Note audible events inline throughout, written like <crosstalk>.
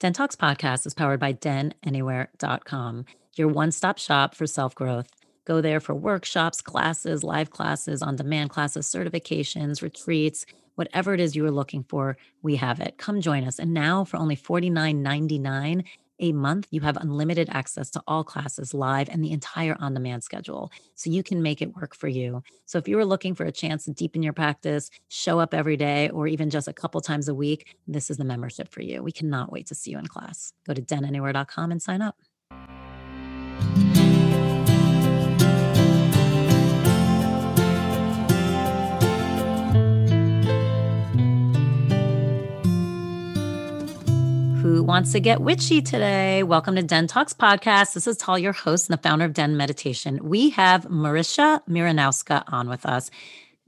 Den Talks podcast is powered by denanywhere.com, your one-stop shop for self-growth. Go there for workshops, classes, live classes, on-demand classes, certifications, retreats, whatever it is you are looking for, we have it. Come join us. And now for only $49.99 a month, you have unlimited access to all classes live and the entire on demand schedule. So you can make it work for you. So if you are looking for a chance to deepen your practice, show up every day, or even just a couple times a week, this is the membership for you. We cannot wait to see you in class. Go to denanywhere.com and sign up. Wants to get witchy today. Welcome to Den Talks podcast. This is Tal, your host and the founder of Den Meditation. We have Marysia Miernowska on with us.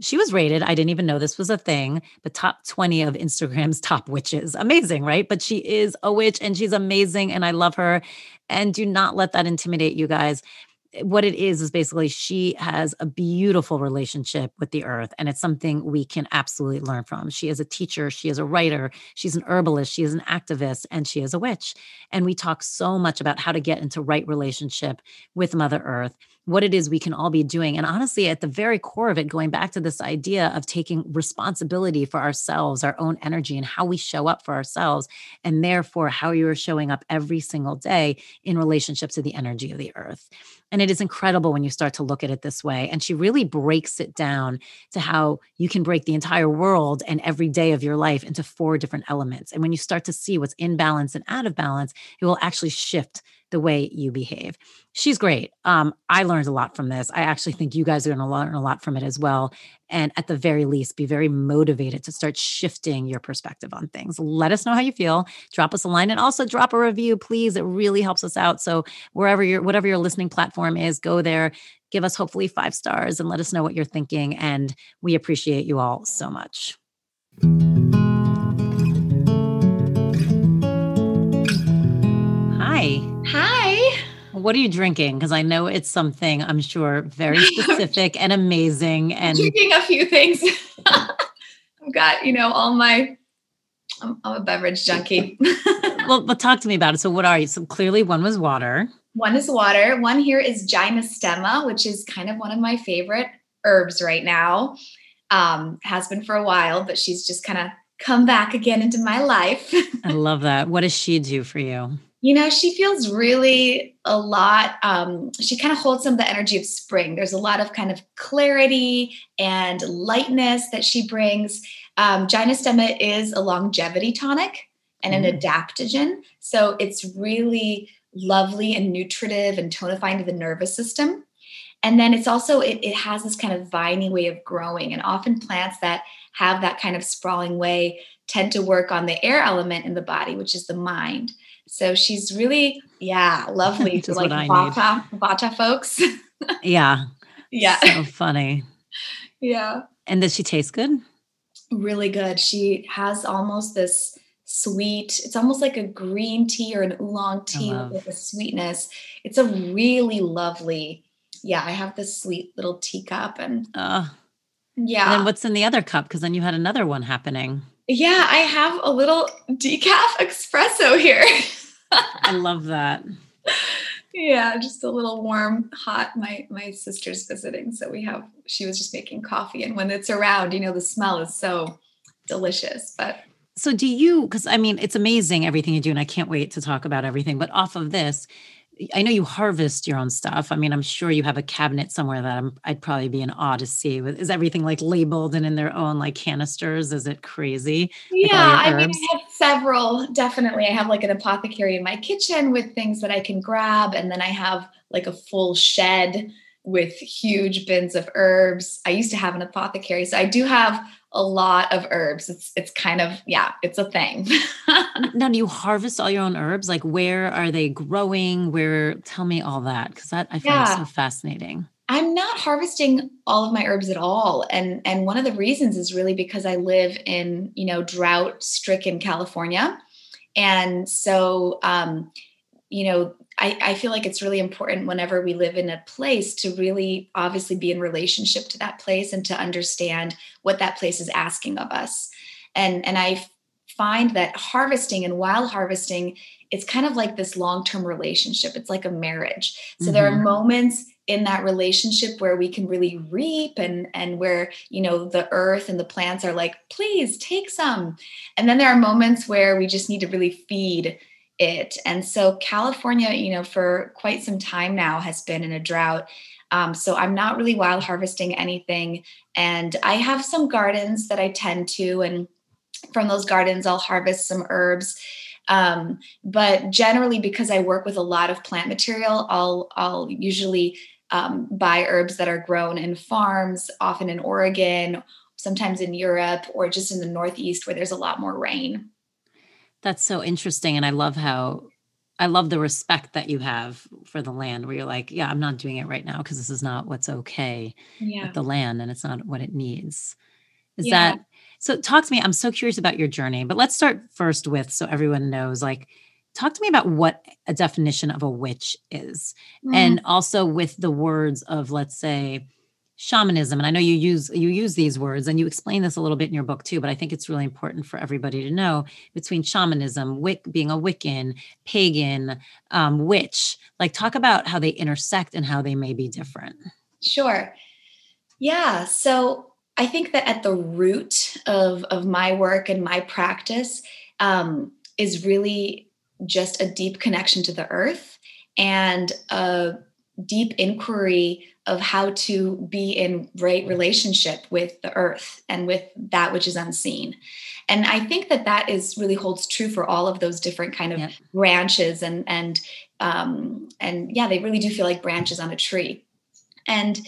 She was rated, I didn't even know this was a thing, but top 20 of Instagram's <laughs> top witches. Amazing, right? But she is a witch and she's amazing and I love her. And do not let that intimidate you guys what it is is basically she has a beautiful relationship with the earth and it's something we can absolutely learn from. She is a teacher she is a writer she's an herbalist she is an activist and she is a witch. And we talk so much about how to get into right relationship with mother earth what it is we can all be doing. And honestly, at the very core of it, going back to this idea of taking responsibility for ourselves, our own energy, and how we show up for ourselves, and therefore how you are showing up every single day in relationship to the energy of the earth. And it is incredible when you start to look at it this way. And she really breaks it down to how you can break the entire world and every day of your life into four different elements. And when you start to see what's in balance and out of balance, it will actually shift the way you behave. She's great. Um, I learned a lot from this. I actually think you guys are going to learn a lot from it as well. And at the very least, be very motivated to start shifting your perspective on things. Let us know how you feel. Drop us a line and also drop a review, please. It really helps us out. So wherever your whatever your listening platform is, go there, give us hopefully five stars, and let us know what you're thinking. And we appreciate you all so much. What are you drinking? Because I know it's something I'm sure very <laughs> specific and amazing. And drinking a few things. <laughs> I've got, you know, all my I'm, I'm a beverage junkie. <laughs> well, but talk to me about it. So what are you? So clearly one was water. One is water. One here is gynostemma, which is kind of one of my favorite herbs right now. Um, has been for a while, but she's just kind of come back again into my life. I love that. What does she do for you? You know, she feels really a lot. Um, she kind of holds some of the energy of spring. There's a lot of kind of clarity and lightness that she brings. Um, Gynostemma is a longevity tonic and an mm. adaptogen. So it's really lovely and nutritive and tonifying to the nervous system. And then it's also, it, it has this kind of viney way of growing. And often plants that have that kind of sprawling way tend to work on the air element in the body, which is the mind. So she's really, yeah, lovely to like Vata, Vata folks. <laughs> yeah. Yeah. So funny. yeah. And does she taste good? Really good. She has almost this sweet, it's almost like a green tea or an oolong tea with a sweetness. It's a really lovely, yeah, I have this sweet little teacup and uh, yeah. And then what's in the other cup? Because then you had another one happening. Yeah, I have a little decaf espresso here. <laughs> I love that. Yeah, just a little warm, hot. My my sister's visiting, so we have. She was just making coffee, and when it's around, you know, the smell is so delicious. But so, do you? Because I mean, it's amazing everything you do, and I can't wait to talk about everything. But off of this, I know you harvest your own stuff. I mean, I'm sure you have a cabinet somewhere that I'm, I'd probably be in awe to see. Is everything like labeled and in their own like canisters? Is it crazy? Yeah, like I mean, I have several. Definitely, I have like an apothecary in my kitchen with things that I can grab, and then I have like a full shed with huge bins of herbs. I used to have an apothecary, so I do have a lot of herbs. It's it's kind of yeah, it's a thing. <laughs> now, do you harvest all your own herbs? Like, where are they growing? Where? Tell me all that because that I find yeah. so fascinating. I'm not harvesting all of my herbs at all, and and one of the reasons is really because I live in you know drought stricken California, and so um, you know I, I feel like it's really important whenever we live in a place to really obviously be in relationship to that place and to understand what that place is asking of us. And and I find that harvesting and while harvesting, it's kind of like this long-term relationship. It's like a marriage. So mm-hmm. there are mm-hmm. moments in that relationship where we can really reap and and where you know the earth and the plants are like please take some and then there are moments where we just need to really feed it. And so California, you know, for quite some time now has been in a drought. Um, so I'm not really wild harvesting anything. And I have some gardens that I tend to, and from those gardens, I'll harvest some herbs. Um, but generally, because I work with a lot of plant material, I'll I'll usually um, buy herbs that are grown in farms, often in Oregon, sometimes in Europe, or just in the Northeast where there's a lot more rain. That's so interesting. And I love how I love the respect that you have for the land where you're like, yeah, I'm not doing it right now because this is not what's okay yeah. with the land and it's not what it needs. Is yeah. that so? Talk to me. I'm so curious about your journey, but let's start first with so everyone knows like, talk to me about what a definition of a witch is mm. and also with the words of, let's say, shamanism and i know you use you use these words and you explain this a little bit in your book too but i think it's really important for everybody to know between shamanism wick being a wiccan pagan um, witch like talk about how they intersect and how they may be different. Sure. Yeah so i think that at the root of of my work and my practice um, is really just a deep connection to the earth and a deep inquiry of how to be in right relationship with the earth and with that which is unseen and i think that that is really holds true for all of those different kind of yep. branches and and um and yeah they really do feel like branches on a tree and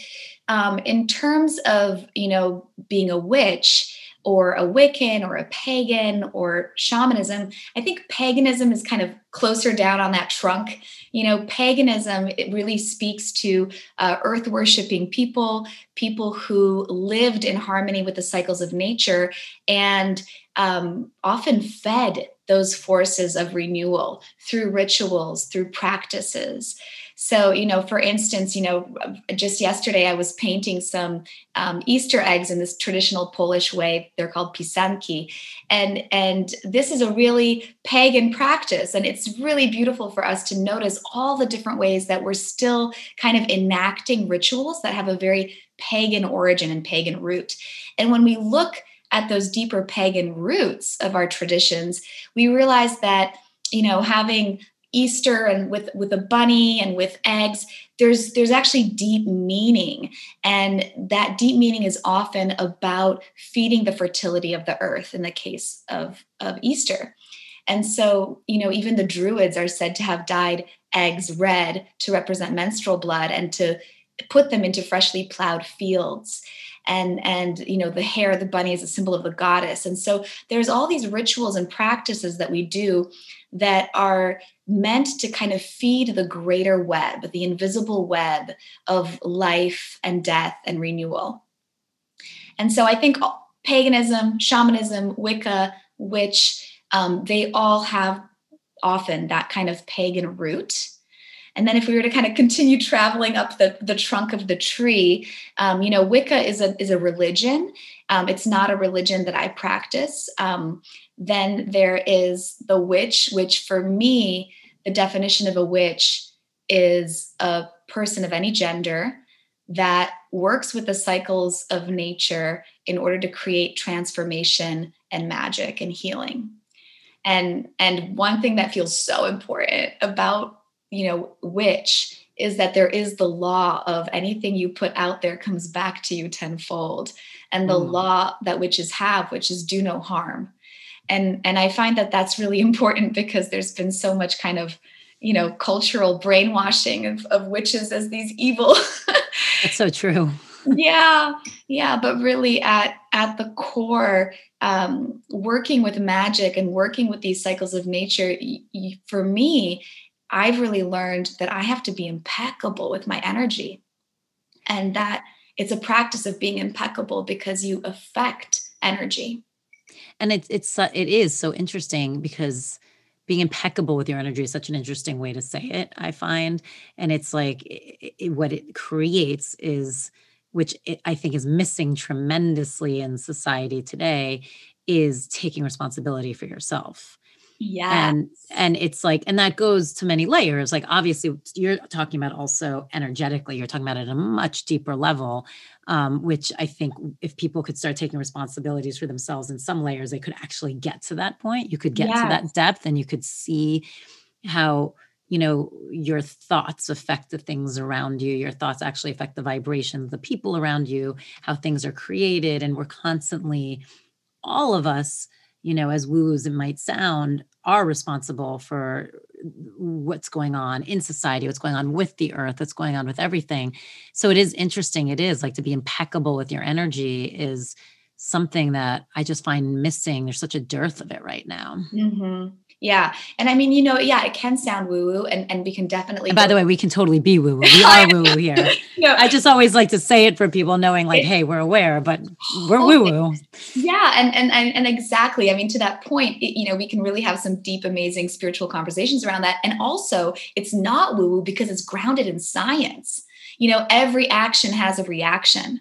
um in terms of you know being a witch or a Wiccan or a pagan or shamanism. I think paganism is kind of closer down on that trunk. You know, paganism, it really speaks to uh, earth worshiping people, people who lived in harmony with the cycles of nature and um, often fed those forces of renewal through rituals, through practices. So, you know, for instance, you know, just yesterday I was painting some um, Easter eggs in this traditional Polish way. They're called pisanki, and and this is a really pagan practice, and it's really beautiful for us to notice all the different ways that we're still kind of enacting rituals that have a very pagan origin and pagan root. And when we look at those deeper pagan roots of our traditions, we realize that you know having Easter and with with a bunny and with eggs there's there's actually deep meaning. And that deep meaning is often about feeding the fertility of the earth in the case of of Easter. And so, you know, even the druids are said to have dyed eggs red to represent menstrual blood and to put them into freshly plowed fields. And and you know the hair of the bunny is a symbol of the goddess. And so there's all these rituals and practices that we do that are meant to kind of feed the greater web, the invisible web of life and death and renewal. And so I think paganism, shamanism, Wicca, which um, they all have often that kind of pagan root. And then if we were to kind of continue traveling up the, the trunk of the tree, um, you know, Wicca is a, is a religion. Um, it's not a religion that I practice. Um, then there is the witch, which for me, the definition of a witch is a person of any gender that works with the cycles of nature in order to create transformation and magic and healing. And and one thing that feels so important about, you know, which is that there is the law of anything you put out there comes back to you tenfold. And the mm. law that witches have which is do no harm. And and i find that that's really <laughs> important because there's been so much kind of you know cultural brainwashing of, of witches as these evil. <laughs> That's so true. Yeah, yeah, but really at at the core, um, working with magic and working with these cycles of nature, y- y- for me, I've really learned that I have to be impeccable with my energy, and that it's a practice of being impeccable because you affect energy. And it's it's it is so interesting because being impeccable with your energy is such an interesting way to say it i find. And it's like it, it, what it creates is which it, i think is missing tremendously in society today is taking responsibility for yourself yeah and and it's like and that goes to many layers like obviously you're talking about also energetically you're talking about at a much deeper level um, which i think if people could start taking responsibilities for themselves in some layers they could actually get to that point. You could get yes. to that depth and you could see how you know your thoughts affect the things around you your thoughts actually affect the vibrations the people around you how things are created. And we're constantly all of us you know, as woo as it might sound, are responsible for what's going on in society, what's going on with the earth, what's going on with everything. So it is interesting. It is like to be impeccable with your energy is something that I just find missing. There's such a dearth of it right now. Mm-hmm. Yeah. And I mean, you know, yeah, it can sound woo woo and, and we can definitely. And by the way, we can totally be woo woo. We <laughs> are woo woo here. <laughs> no. I just always like to say it for people knowing like, hey, we're aware, but oh, we're woo woo. Yeah. And, and, and, and exactly. I mean, to that point, it, you know, we can really have some deep, amazing spiritual conversations around that. And also it's not woo woo because it's grounded in science. You know, every action has a reaction.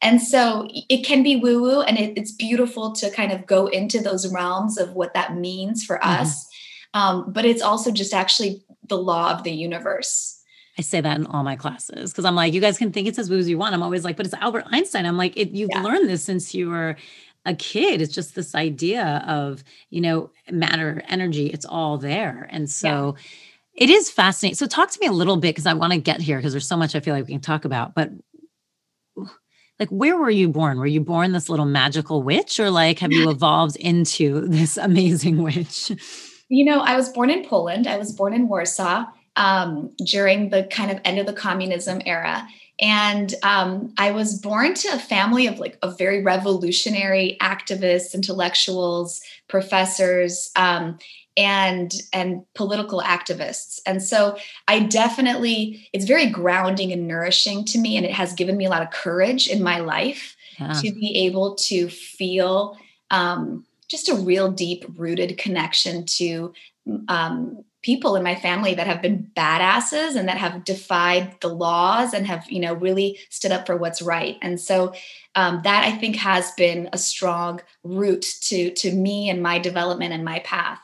And so it can be woo woo, and it, it's beautiful to kind of go into those realms of what that means for mm-hmm. us. Um, but it's also just actually the law of the universe. I say that in all my classes because I'm like, you guys can think it's as woo as you want. I'm always like, but it's Albert Einstein. I'm like, it, you've yeah. learned this since you were a kid. It's just this idea of, you know, matter, energy, it's all there. And so yeah. it is fascinating. So talk to me a little bit because I want to get here because there's so much I feel like we can talk about. But like where were you born? Were you born this little magical witch or like have you <laughs> evolved into this amazing witch? You know i was born in poland. I was born in warsaw um, during the kind of end of the communism era. And um, i was born to a family of like a very revolutionary activists intellectuals professors um, and and political activists. And so i definitely it's very grounding and nourishing to me and it has given me a lot of courage in my life yeah. to be able to feel um, just a real deep rooted connection to um, people in my family that have been badasses and that have defied the laws and have you know really stood up for what's right. And so um, that i think has been a strong root to to me and my development and my path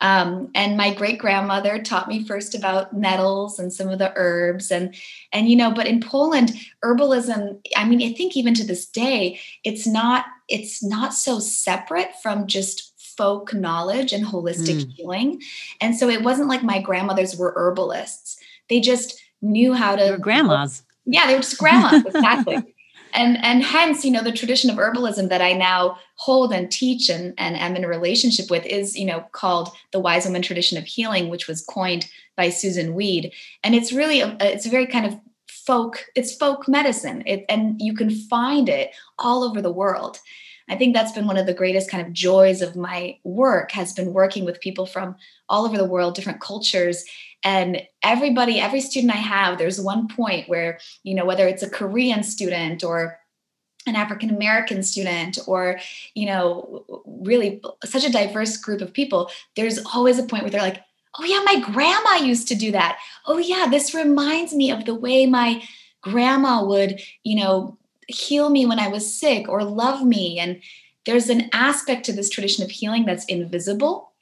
um, and my great grandmother taught me first about nettles and some of the herbs and and you know but in poland herbalism i mean i think even to this day it's not it's not so separate from just folk knowledge and holistic mm. healing. And so it wasn't like my grandmothers were herbalists. They just knew how to they were grandmas. Yeah they were just grandmas exactly <laughs> and and hence you know the tradition of herbalism that i now hold and teach and, and am in a relationship with is you know called the wise woman tradition of healing which was coined by susun weed. And it's really a, it's a very kind of folk it's folk medicine. It, and you can find it all over the world. I think that's been one of the greatest kind of joys of my work has been working with people from all over the world different cultures and everybody every student i have there's one point where you know whether it's a korean student or an african american student or you know really such a diverse group of people there's always a point where they're like oh yeah my grandma used to do that. Oh yeah this reminds me of the way my grandma would you know heal me when i was sick or love me. And there's an aspect to this tradition of healing that's invisible.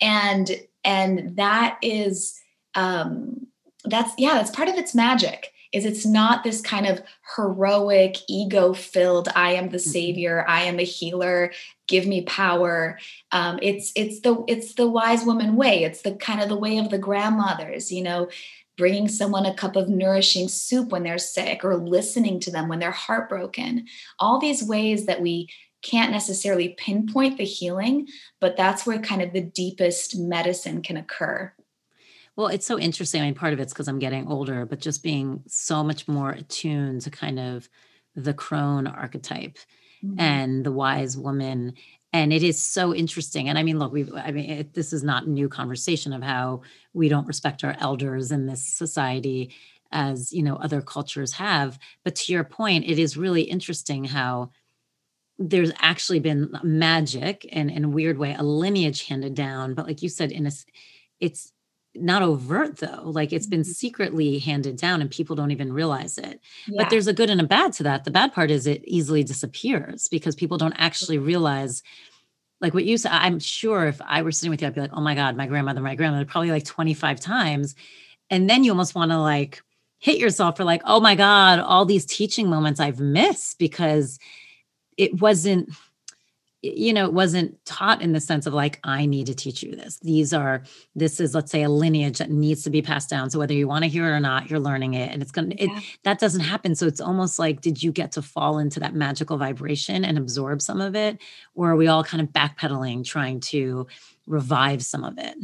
And and that is um, that's yeah that's part of its magic is it's not this kind of heroic ego filled i am the mm-hmm. savior i am a healer give me power. Um, it's it's the it's the wise woman way. It's the kind of the way of the grandmothers you know bringing someone a cup of nourishing soup when they're sick or listening to them when they're heartbroken. All these ways that we can't necessarily pinpoint the healing but that's where kind of the deepest medicine can occur well, it's so interesting. I mean, part of it's because I'm getting older, but just being so much more attuned to kind of the crone archetype mm-hmm. and the wise woman and it is so interesting and i mean look we i mean it, this is not a new conversation of how we don't respect our elders in this society as you know other cultures have but to your point it is really interesting how there's actually been magic and in a weird way a lineage handed down but like you said in a it's not overt though like it's been mm-hmm. secretly handed down and people don't even realize it yeah. but there's a good and a bad to that the bad part is it easily disappears because people don't actually realize like what you said i'm sure if i were sitting with you i'd be like oh my god my grandmother my grandmother probably like 25 times and then you almost want to like hit yourself for like oh my god all these teaching moments i've missed because it wasn't you know, it wasn't taught in the sense of like, I need to teach you this. These are, this is, let's say, a lineage that needs to be passed down. So whether you want to hear it or not, you're learning it. And it's going to, yeah. that doesn't happen. So it's almost like, did you get to fall into that magical vibration and absorb some of it? Or are we all kind of backpedaling, trying to revive some of it?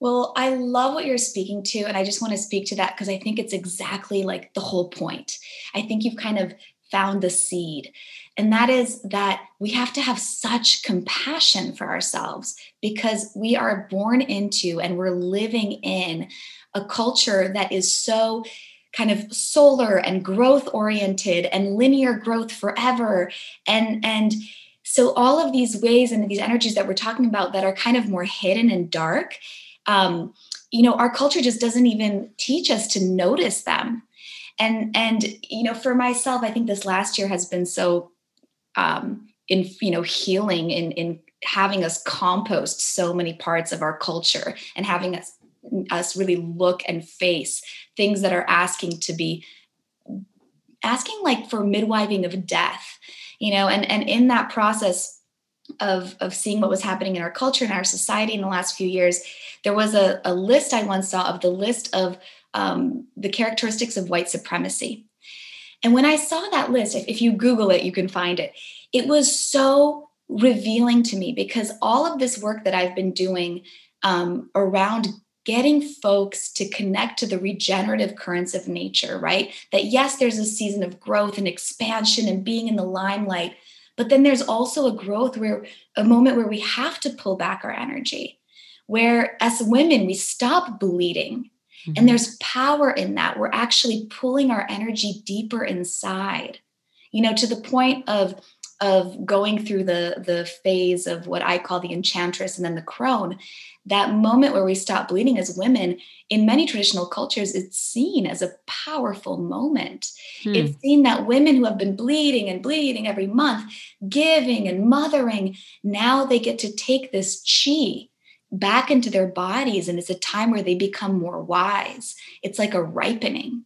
Well, I love what you're speaking to. And I just want to speak to that because I think it's exactly like the whole point. I think you've kind of found the seed. And that is that we have to have such compassion for ourselves because we are born into and we're living in a culture that is so kind of solar and growth oriented and linear growth forever and and so all of these ways and these energies that we're talking about that are kind of more hidden and dark um, you know our culture just doesn't even teach us to notice them and and you know for myself i think this last year has been so um in you know healing in in having us compost so many parts of our culture and having us us really look and face things that are asking to be asking like for midwiving of death you know? And and in that process of of seeing what was happening in our culture and our society in the last few years there was a, a list i once saw of the list of um, the characteristics of white supremacy. And when I saw that list, if, if you Google it, you can find it. It was so revealing to me because all of this work that I've been doing um, around getting folks to connect to the regenerative currents of nature, right? That yes, there's a season of growth and expansion and being in the limelight, but then there's also a growth where a moment where we have to pull back our energy, where as women, we stop bleeding Mm-hmm. And there's power in that. We're actually pulling our energy deeper inside, you know, to the point of of going through the the phase of what I call the enchantress and then the crone, that moment where we stop bleeding as women in many traditional cultures, it's seen as a powerful moment. Hmm. It's seen that women who have been bleeding and bleeding every month, giving and mothering, now they get to take this chi back into their bodies and it's a time where they become more wise. It's like a ripening.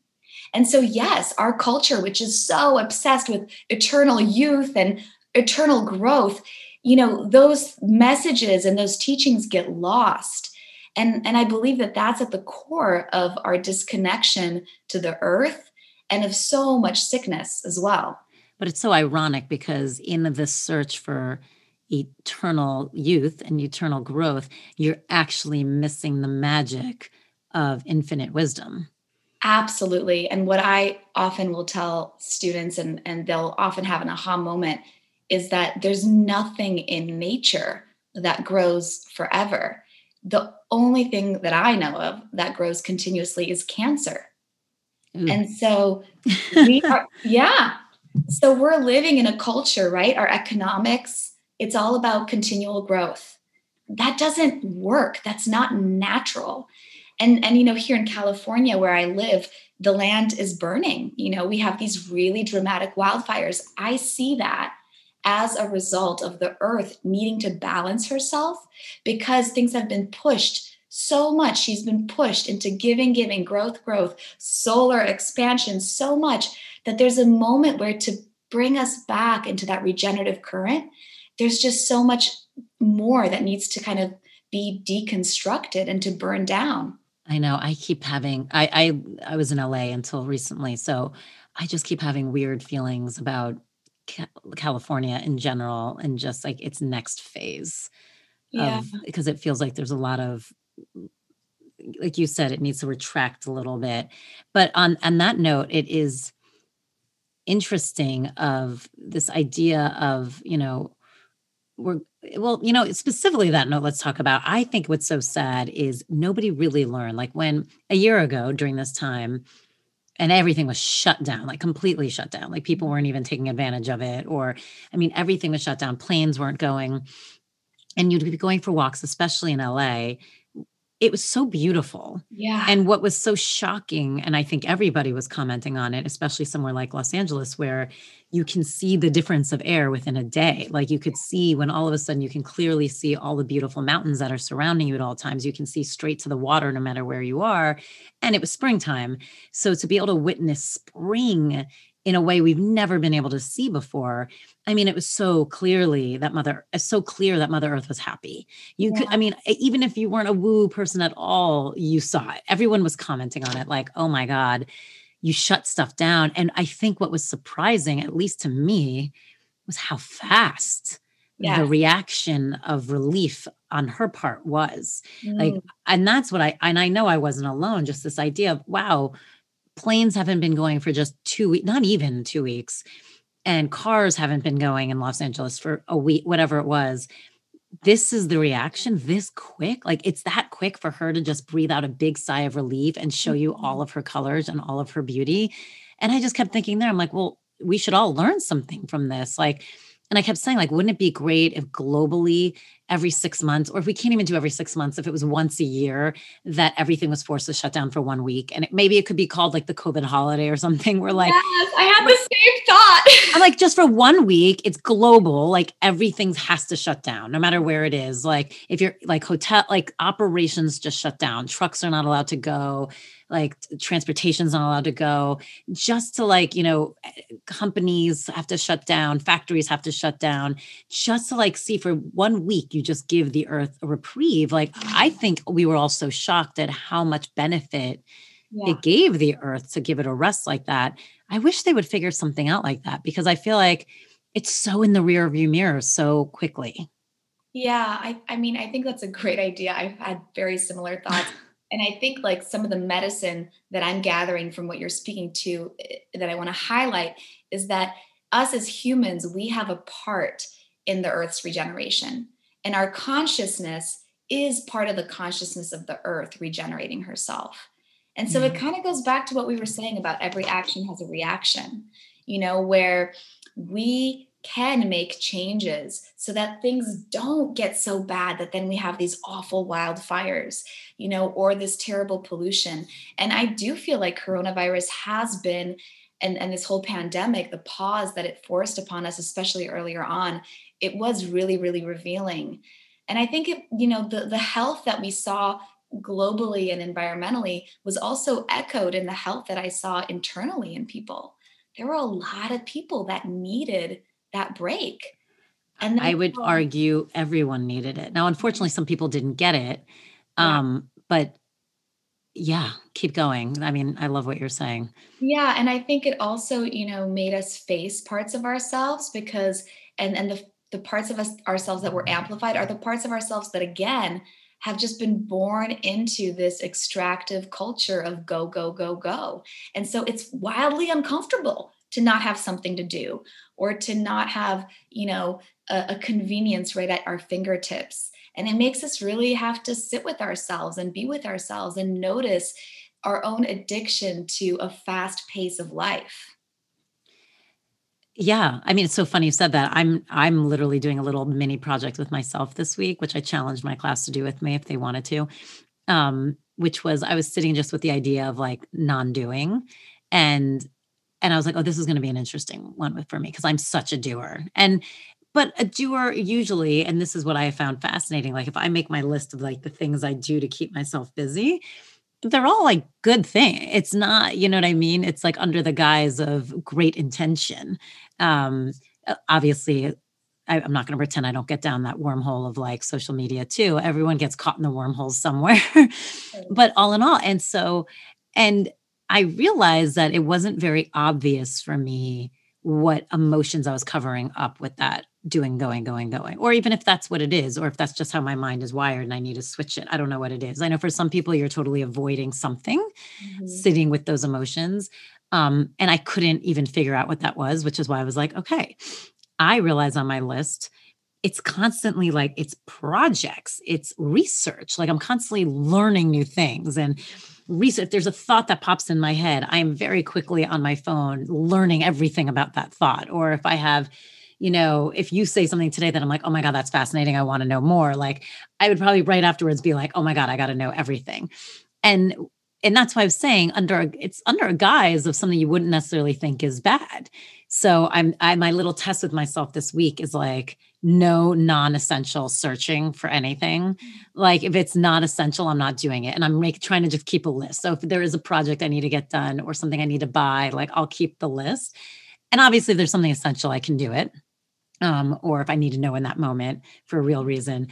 And so yes our culture which is so obsessed with eternal youth and eternal growth you know those messages and those teachings get lost. And and i believe that that's at the core of our disconnection to the earth and of so much sickness as well. But it's so ironic because in this search for eternal youth and eternal growth, you're actually missing the magic of infinite wisdom. Absolutely. And what I often will tell students, and, and they'll often have an aha moment, is that there's nothing in nature that grows forever. The only thing that I know of that grows continuously is cancer. Ooh. And so we are, <laughs> yeah. So we're living in a culture, right? Our economics, it's all about continual growth. That doesn't work. That's not natural. And and you know, here in California where I live, the land is burning. You know, we have these really dramatic wildfires. I see that as a result of the earth needing to balance herself because things have been pushed so much. She's been pushed into giving, giving, growth, growth, solar expansion so much that there's a moment where to bring us back into that regenerative current, there's just so much more that needs to kind of be deconstructed and to burn down. I know. I keep having I I I was in LA until recently, so I just keep having weird feelings about California in general and just like its next phase. Yeah. Of, because it feels like there's a lot of like you said it needs to retract a little bit. But on on that note, it is interesting of this idea of, you know, we're well, you know, specifically that note, let's talk about. I think what's so sad is nobody really learned. Like when a year ago during this time, and everything was shut down, like completely shut down. Like people weren't even taking advantage of it. Or, I mean, everything was shut down. Planes weren't going. And you'd be going for walks, especially in LA, it was so beautiful. Yeah. And what was so shocking, and I think everybody was commenting on it, especially somewhere like Los Angeles, where you can see the difference of air within a day. Like you could see when all of a sudden you can clearly see all the beautiful mountains that are surrounding you at all times. You can see straight to the water no matter where you are. And it was springtime. So to be able to witness spring in a way we've never been able to see before. I mean, it was so clearly that mother, so clear that Mother Earth was happy. You yeah. could, I mean, even if you weren't a woo person at all, you saw it. Everyone was commenting on it, like, oh my God, you shut stuff down. And I think what was surprising, at least to me, was how fast yeah. the reaction of relief on her part was. Mm. Like, and that's what I, and I know I wasn't alone, just this idea of, wow, planes haven't been going for just two weeks, not even two weeks, and cars haven't been going in Los Angeles for a week, whatever it was. This is the reaction this quick. Like it's that quick for her to just breathe out a big sigh of relief and show you all mm-hmm. of her colors and all of her beauty. And I just kept thinking there, I'm like, well, we should all learn something from this. Like, and I kept saying, like, wouldn't it be great if globally every six months, or if we can't even do every six months, if it was once a year that everything was forced to shut down for one week? And it, maybe it could be called like the COVID holiday or something <laughs> We're like, yes, I had the same thought. I'm like, just for one week, it's global. Like everything has to shut down, no matter where it is. Like if you're like hotel, like operations just shut down, trucks are not allowed to go like transportation's not allowed to go just to like you know eh, companies have to shut down factories have to shut down just to like see for one week you just give the earth a reprieve like i think we were all so shocked at how much benefit yeah. it gave the earth to give it a rest like that. I wish they would figure something out like that because i feel like it's so in the rear view mirror so quickly. Yeah I, I mean i think that's a great idea. I've had very similar thoughts. <laughs> And I think like some of the medicine that I'm gathering from what you're speaking to eh, that I want to highlight is that us as humans, we have a part in the earth's regeneration. And our consciousness is part of the consciousness of the earth regenerating herself. And so mm-hmm. it kind of goes back to what we were saying about every action has a reaction, you know, where we can make changes so that things don't get so bad that then we have these awful wildfires, you know, or this terrible pollution. And I do feel like coronavirus has been, and, and this whole pandemic, the pause that it forced upon us, especially earlier on, it was really, really revealing. And I think it, you know, the, the health that we saw globally and environmentally was also echoed in the health that I saw internally in people. There were a lot of people that needed that break. And I would argue everyone needed it. Now, unfortunately, some people didn't get it. Yeah. Um, but yeah, keep going. I mean, I love what you're saying. Yeah. And I think it also, you know, made us face parts of ourselves because and and the the parts of us ourselves that were amplified are the parts of ourselves that again have just been born into this extractive culture of go, go, go, go. And so it's wildly uncomfortable to not have something to do or to not have you know a, a, convenience right at our fingertips and it makes us really have to sit with ourselves and be with ourselves and notice our own addiction to a fast pace of life yeah i mean it's so funny you said that i'm i'm literally doing a little mini project with myself this week which i challenged my class to do with me if they wanted to um which was i was sitting just with the idea of like non-doing and and I was like, oh, this is going to be an interesting one for me because I'm such a doer. And but a doer usually, and this is what I found fascinating. Like if I make my list of like the things I do to keep myself busy, they're all like good thing. It's not, you know what I mean? It's like under the guise of great intention. Um, obviously, I, am not going to pretend I don't get down that wormhole of like social media too. Everyone gets caught in the wormholes somewhere. <laughs> but all in all, and so, and I realized that it wasn't very obvious for me what emotions I was covering up with that doing, going, going, going. Or even if that's what it is, or if that's just how my mind is wired and I need to switch it. I don't know what it is. I know for some people, you're totally avoiding something, mm-hmm. sitting with those emotions. Um, and I couldn't even figure out what that was, which is why I was like, okay, I realize on my list, it's constantly like it's projects, it's research. Like I'm constantly learning new things and research. If there's a thought that pops in my head, I am very quickly on my phone learning everything about that thought. Or if I have, you know, if you say something today that I'm like, oh my God, that's fascinating. I want to know more. Like I would probably right afterwards be like, oh my God, I got to know everything. And and that's why I was saying under a, it's under a guise of something you wouldn't necessarily think is bad. So I'm I my little test with myself this week is like no non-essential searching for anything. Like if it's not essential, I'm not doing it. And I'm make, trying to just keep a list. So if there is a project I need to get done or something I need to buy, like I'll keep the list. And obviously if there's something essential, I can do it. Um, or if I need to know in that moment for a real reason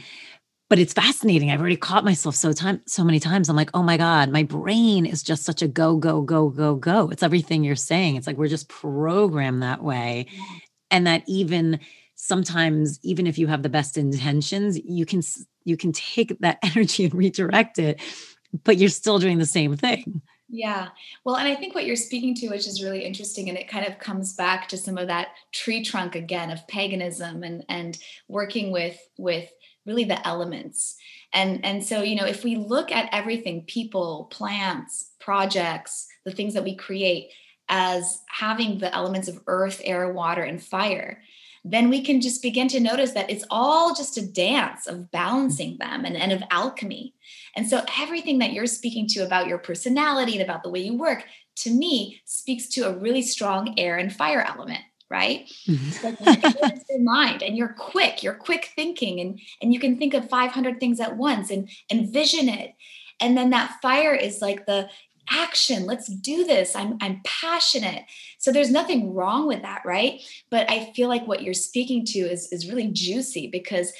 but it's fascinating. I've already caught myself so time so many times. I'm like, oh my God, my brain is just such a go, go, go, go, go. It's everything you're saying. It's like we're just programmed that way. And that even sometimes, even if you have the best intentions, you can you can take that <laughs> energy and redirect it, but you're still doing the same thing. Yeah. Well, and I think what you're speaking to, which is really interesting, and it kind of comes back to some of that tree trunk again of paganism and and working with with really the elements. And and so you know if we look at everything people plants projects the things that we create as having the elements of earth air water and fire then we can just begin to notice that it's all just a dance of balancing them and, and of alchemy. And so everything that you're speaking to about your personality and about the way you work to me speaks to a really strong air and fire element right? Mm-hmm. your mind and you're quick, you're quick thinking and and you can think of 500 things at once and envision it. And then that fire is like the action, let's do this. I'm I'm passionate. So there's nothing wrong with that, right? But I feel like what you're speaking to is is really juicy because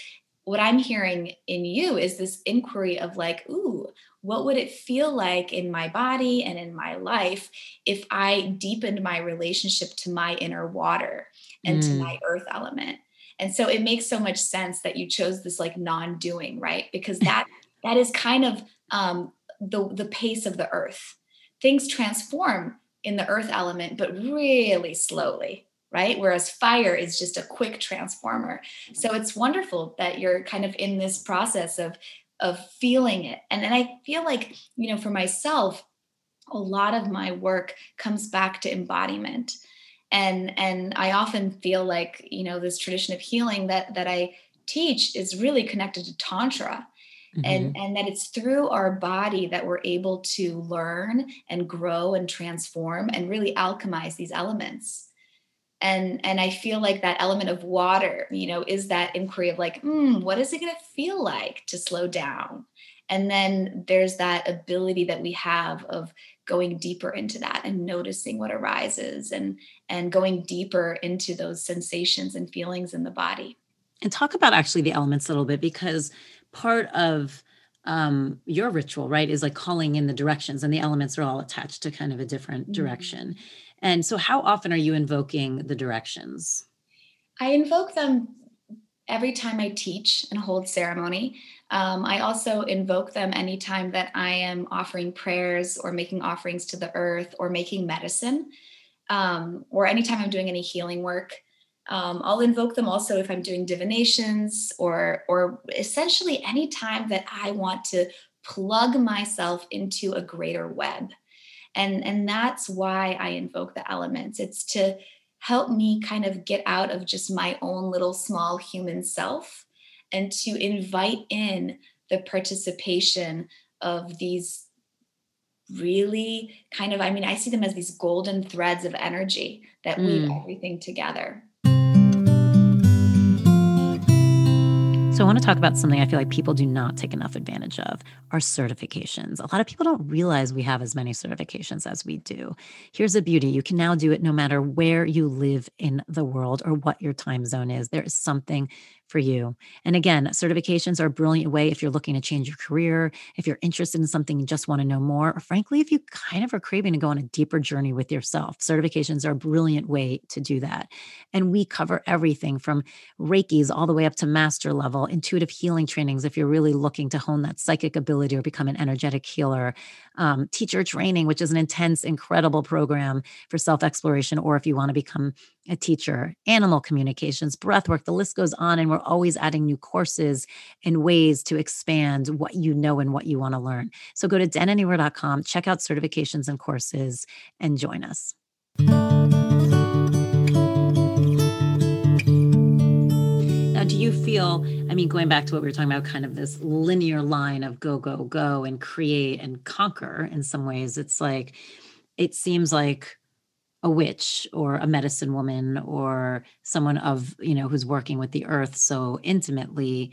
what I'm hearing in you is this inquiry of like, ooh, what would it feel like in my body and in my life if I deepened my relationship to my inner water and mm. to my earth element? And so it makes so much sense that you chose this like non-doing, right? Because <laughs> that that is kind of um, the the pace of the earth. Things transform in the earth element, but really slowly, right? Whereas fire is just a quick transformer. So it's wonderful that you're kind of in this process of of feeling it. And then I feel like, you know, for myself, a lot of my work comes back to embodiment. And and I often feel like, you know, this tradition of healing that that I teach is really connected to tantra. Mm-hmm. and and that it's through our body that we're able to learn and grow and transform and really alchemize these elements and and i feel like that element of water you know is that inquiry of like mm, what is it going to feel like to slow down? And then there's that ability that we have of going deeper into that and noticing what arises and and going deeper into those sensations and feelings in the body. And talk about actually the elements a little bit because part of um, your ritual right is like calling in the directions and the elements are all attached to kind of a different mm-hmm. direction and so, how often are you invoking the directions? I invoke them every time I teach and hold ceremony. Um, I also invoke them anytime that I am offering prayers or making offerings to the earth or making medicine, um, or anytime I'm doing any healing work. Um, I'll invoke them also if I'm doing divinations or or essentially anytime that I want to plug myself into a greater web and and that's why i invoke the elements it's to help me kind of get out of just my own little small human self and to invite in the participation of these really kind of i mean i see them as these golden threads of energy that weave mm. everything together So, I want to talk about something I feel like people do not take enough advantage of are certifications. A lot of people don't realize we have as many certifications as we do. Here's the beauty you can now do it no matter where you live in the world or what your time zone is. There is something for you. And again, certifications are a brilliant way if you're looking to change your career, if you're interested in something and just want to know more, or frankly, if you kind of are craving to go on a deeper journey with yourself. Certifications are a brilliant way to do that. And we cover everything from Reiki's all the way up to master level, intuitive healing trainings if you're really looking to hone that psychic ability or become an energetic healer, um, teacher training, which is an intense, incredible program for self exploration, or if you want to become a teacher, animal communications, breath work, the list goes on. And we're always adding new courses and ways to expand what you know and what you want to learn. So go to denanywhere.com, check out certifications and courses, and join us. Now, do you feel, I mean, going back to what we were talking about, kind of this linear line of go, go, go and create and conquer in some ways, it's like, it seems like a witch or a medicine woman or someone of you know who's working with the earth so intimately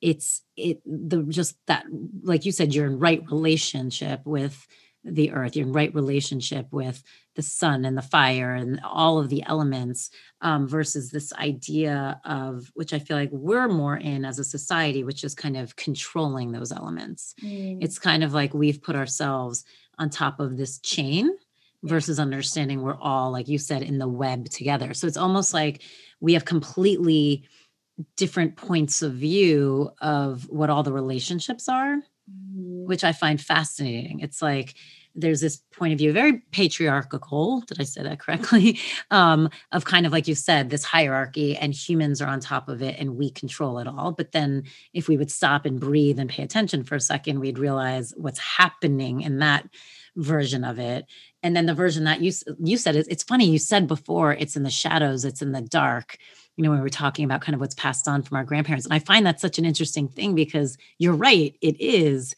it's it the just that like you said you're in right relationship with the earth you're in right relationship with the sun and the fire and all of the elements um, versus this idea of which i feel like we're more in as a society which is kind of controlling those elements mm. it's kind of like we've put ourselves on top of this chain versus understanding we're all like you said in the web together. So it's almost like we have completely different points of view of what all the relationships are mm-hmm. which i find fascinating. It's like there's this point of view very patriarchal did i say that correctly? <laughs> Um, of kind of like you said this hierarchy and humans are on top of it and we control it all. But then if we would stop and breathe and pay attention for a second we'd realize what's happening in that version of it and then the version that you you said is it's funny you said before it's in the shadows it's in the dark you know when we were talking about kind of what's passed on from our grandparents. And i find that such an interesting thing because you're right it is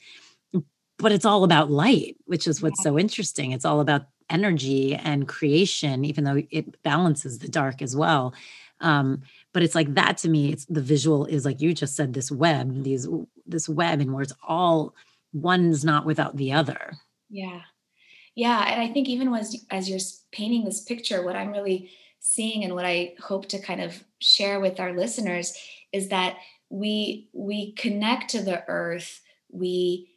but it's all about light which is what's so interesting. It's all about energy and creation even though it balances the dark as well. Um, but it's like that to me it's the visual is like you just said this web these this web and where it's all one's not without the other. Yeah. Yeah. And I think even as, as you're painting this picture, what I'm really seeing and what I hope to kind of share with our listeners is that we we connect to the earth, we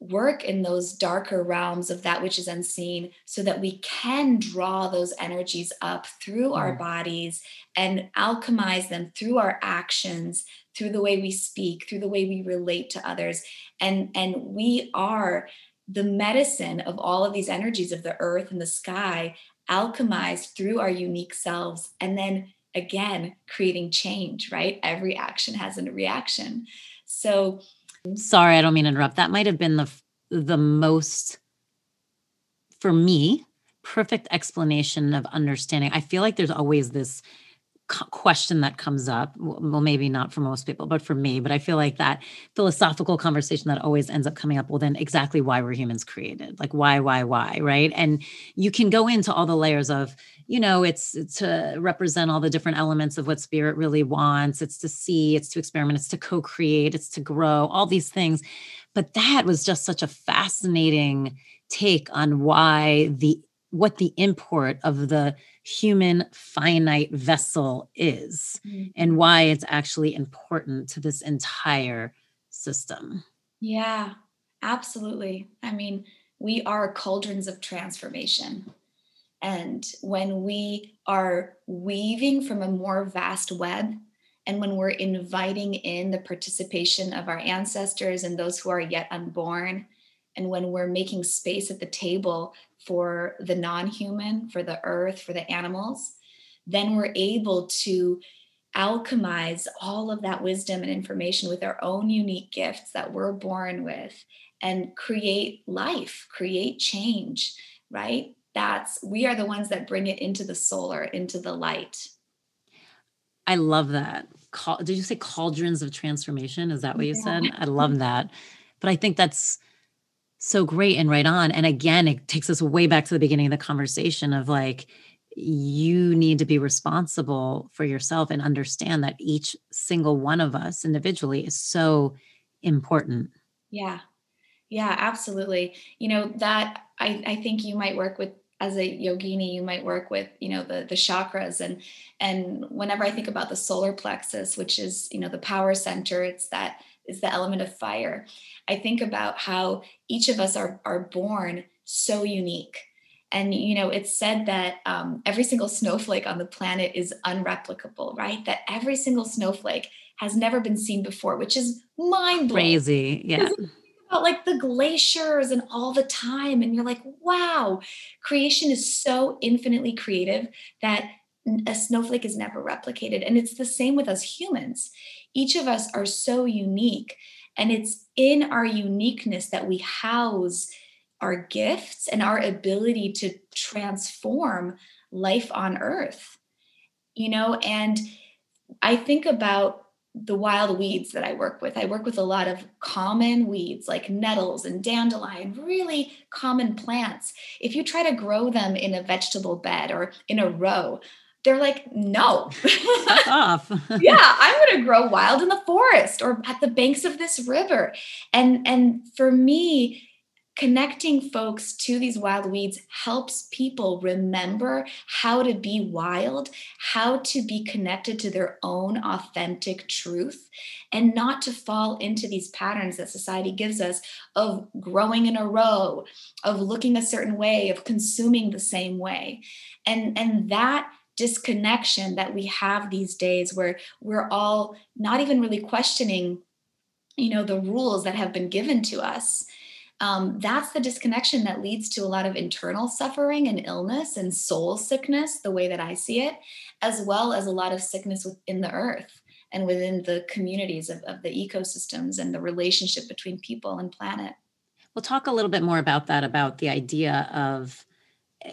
work in those darker realms of that which is unseen so that we can draw those energies up through our mm. bodies and alchemize them through our actions through the way we speak through the way we relate to others and and we are the medicine of all of these energies of the earth and the sky alchemized through our unique selves and then again creating change right? Every action has a reaction. So sorry i don't mean to interrupt. That might have been the the most for me perfect explanation of understanding. I feel like there's always this question that comes up well maybe not for most people but for me but i feel like that philosophical conversation that always ends up coming up well then exactly why were humans created? Like why why why right? And you can go into all the layers of you know it's, to represent all the different elements of what spirit really wants. It's to see it's to experiment it's to co-create it's to grow all these things. But that was just such a fascinating take on why the what the import of the human finite vessel is mm-hmm. and why it's actually important to this entire system. Yeah, absolutely. I mean, we are cauldrons of transformation. And when we are weaving from a more vast web, and when we're inviting in the participation of our ancestors and those who are yet unborn, and when we're making space at the table for the non human, for the earth, for the animals, then we're able to alchemize all of that wisdom and information with our own unique gifts that we're born with and create life, create change, right? That's we are the ones that bring it into the solar, into the light. I love that. Did you say cauldrons of transformation? Is that what you yeah. said? I love that. But I think that's so great and right on. And again, it takes us way back to the beginning of the conversation of like, you need to be responsible for yourself and understand that each single one of us individually is so important. Yeah. Yeah, absolutely. You know, that I, I think you might work with as a yogini you might work with you know the the chakras. And and whenever i think about the solar plexus which is you know the power center it's that is the element of fire. I think about how each of us are are born so unique. And you know it's said that um, every single snowflake on the planet is unreplicable right? That every single snowflake has never been seen before which is mind blowing crazy yeah about like the glaciers and all the time. And you're like, wow, creation is so infinitely creative that a snowflake is never replicated. And it's the same with us humans. Each of us are so unique. And it's in our uniqueness that we house our gifts and our ability to transform life on earth. You know, and I think about the wild weeds that I work with. I work with a lot of common weeds like nettles and dandelion, really common plants. If you try to grow them in a vegetable bed or in a row, they're like, no. off. <laughs> <laughs> yeah, I'm going to grow wild in the forest or at the banks of this river. And and for me, connecting folks to these wild weeds helps people remember how to be wild, how to be connected to their own authentic truth, and not to fall into these patterns that society gives us of growing in a row, of looking a certain way, of consuming the same way. And, and that disconnection that we have these days where we're all not even really questioning you know the rules that have been given to us um, that's the disconnection that leads to a lot of internal suffering and illness and soul sickness, the way that I see it, as well as a lot of sickness within the earth and within the communities of, of the ecosystems and the relationship between people and planet. We'll talk a little bit more about that, about the idea of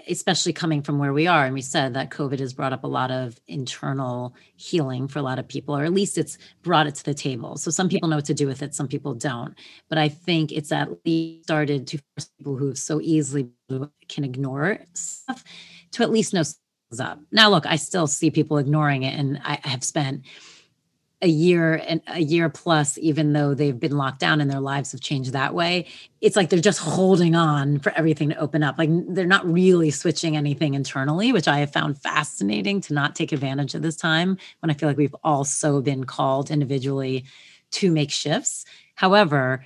especially coming from where we are. And we said that COVID has brought up a lot of internal healing for a lot of people, or at least it's brought it to the table. So some people know what to do with it, some people don't. But I think it's at least started to force people who so easily can ignore stuff to at least know up. Now, look, I still see people ignoring it, and I have spent a year and a year plus, even though they've been locked down and their lives have changed that way, it's like they're just holding on for everything to open up. Like they're not really switching anything internally, which I have found fascinating to not take advantage of this time when I feel like we've also been called individually to make shifts. However,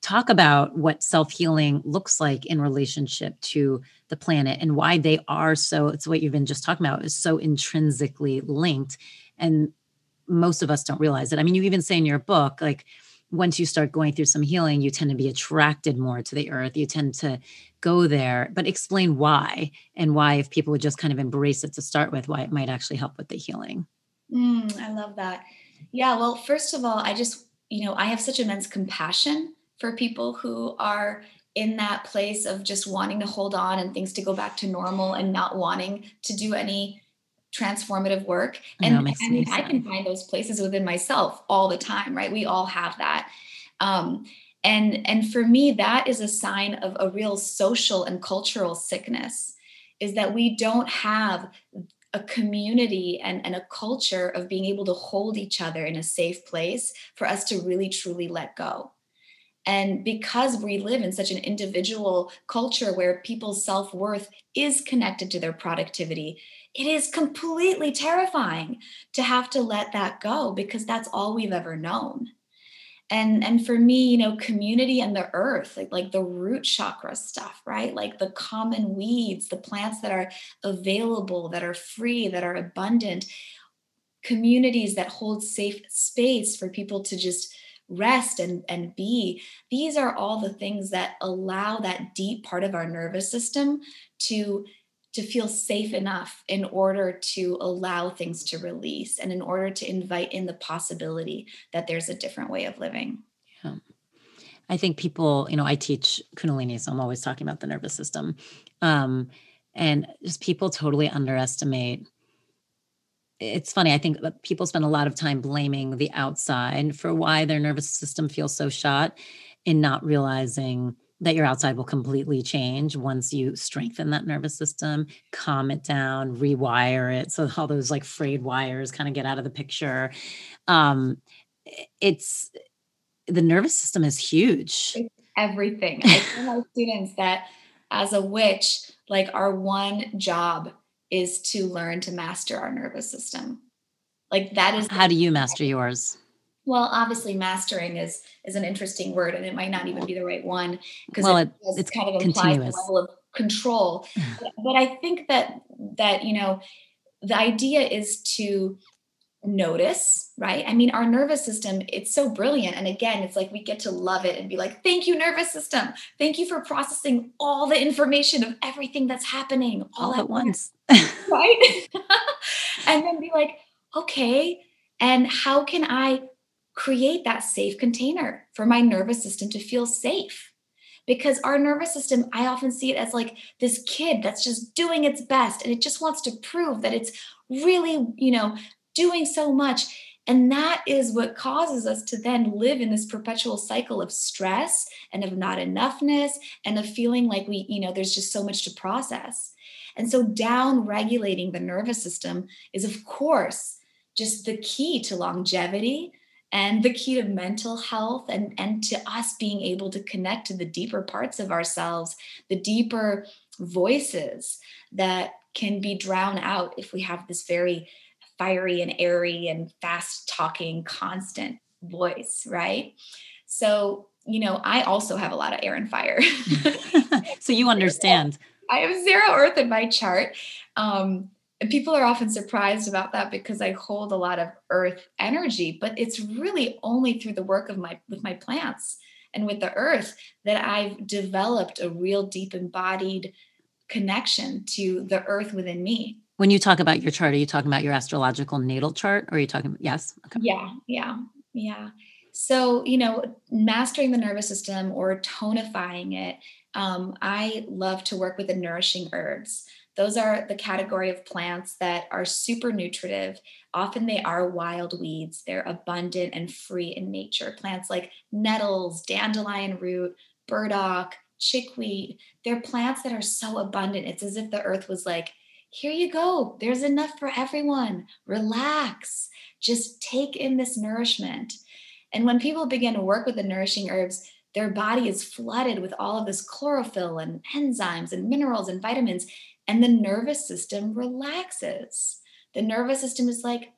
talk about what self healing looks like in relationship to the planet and why they are so, it's what you've been just talking about, is so intrinsically linked. And most of us don't realize it. I mean, you even say in your book, like, once you start going through some healing, you tend to be attracted more to the earth. You tend to go there, but explain why and why, if people would just kind of embrace it to start with, why it might actually help with the healing. Mm, I love that. Yeah. Well, first of all, I just, you know, I have such immense compassion for people who are in that place of just wanting to hold on and things to go back to normal and not wanting to do any transformative work. And I, I mean, I can find those places within myself all the time, right? We all have that. Um, and and for me, that is a sign of a real social and cultural sickness, is that we don't have a community and, and a culture of being able to hold each other in a safe place for us to really truly let go. And because we live in such an individual culture where people's self worth is connected to their productivity, it is completely terrifying to have to let that go because that's all we've ever known. And, and for me, you know, community and the earth, like, like the root chakra stuff, right? Like the common weeds, the plants that are available, that are free, that are abundant, communities that hold safe space for people to just rest and, and be. These are all the things that allow that deep part of our nervous system to to feel safe enough in order to allow things to release and in order to invite in the possibility that there's a different way of living. Yeah. I think people, you know, I teach Kundalini, so I'm always talking about the nervous system. Um, and just people totally underestimate it's funny. I think people spend a lot of time blaming the outside for why their nervous system feels so shot and not realizing that your outside will completely change once you strengthen that nervous system, calm it down, rewire it. So all those like frayed wires kind of get out of the picture. Um, it's the nervous system is huge. It's everything. I <laughs> tell my students that as a witch, like our one job is to learn to master our nervous system. Like that is How do you master yours? Well, obviously mastering is is an interesting word and it might not even be the right one because well, it, it, it's kind of implies a level of control. <laughs> but, but I think that that you know the idea is to notice, right? I mean, our nervous system, it's so brilliant. And again, it's like we get to love it and be like, thank you, nervous system. Thank you for processing all the information of everything that's happening all, all at, at once. once. <laughs> right? <laughs> and then be like, okay, and how can I create that safe container for my nervous system to feel safe? Because our nervous system, I often see it as like this kid that's just doing its best and it just wants to prove that it's really, you know, doing so much. And that is what causes us to then live in this perpetual cycle of stress and of not enoughness and of feeling like we, you know, there's just so much to process. And so, down regulating the nervous system is, of course, just the key to longevity and the key to mental health and, and to us being able to connect to the deeper parts of ourselves, the deeper voices that can be drowned out if we have this very fiery and airy and fast talking, constant voice, right? So, you know, I also have a lot of air and fire. <laughs> so you <laughs> understand. I have zero earth in my chart. Um, and people are often surprised about that because I hold a lot of earth energy, but it's really only through the work of my with my plants and with the earth that I've developed a real deep embodied connection to the earth within me. When you talk about your chart, are you talking about your astrological natal chart or are you talking yes? Okay. Yeah, yeah, yeah. So, you know, mastering the nervous system or tonifying it, um, I love to work with the nourishing herbs. Those are the category of plants that are super nutritive. Often they are wild weeds. They're abundant and free in nature. Plants like nettles, dandelion root, burdock, chickweed. They're plants that are so abundant. It's as if the earth was like, here you go. There's enough for everyone. Relax. Just take in this nourishment. And when people begin to work with the nourishing herbs, their body is flooded with all of this chlorophyll and enzymes and minerals and vitamins, and the nervous system relaxes. The nervous system is like,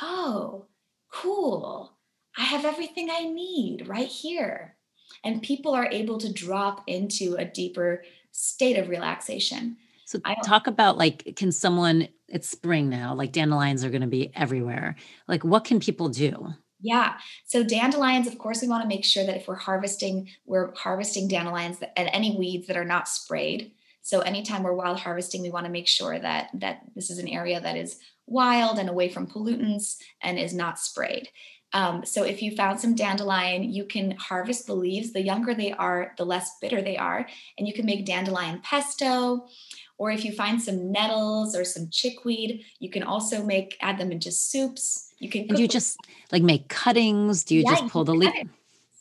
oh, cool. I have everything I need right here. And people are able to drop into a deeper state of relaxation. So talk about like, can someone, it's spring now, like dandelions are going to be everywhere. Like, what can people do? Yeah. So dandelions, of course, we want to make sure that if we're harvesting, we're harvesting dandelions and any weeds that are not sprayed. So anytime we're wild harvesting, we want to make sure that that this is an area that is wild and away from pollutants and is not sprayed. Um, so if you found some dandelion, you can harvest the leaves. The younger they are, the less bitter they are, and you can make dandelion pesto. Or if you find some nettles or some chickweed, you can also make add them into soups. You can. do you just like make cuttings? Do you yeah, just pull the leaf?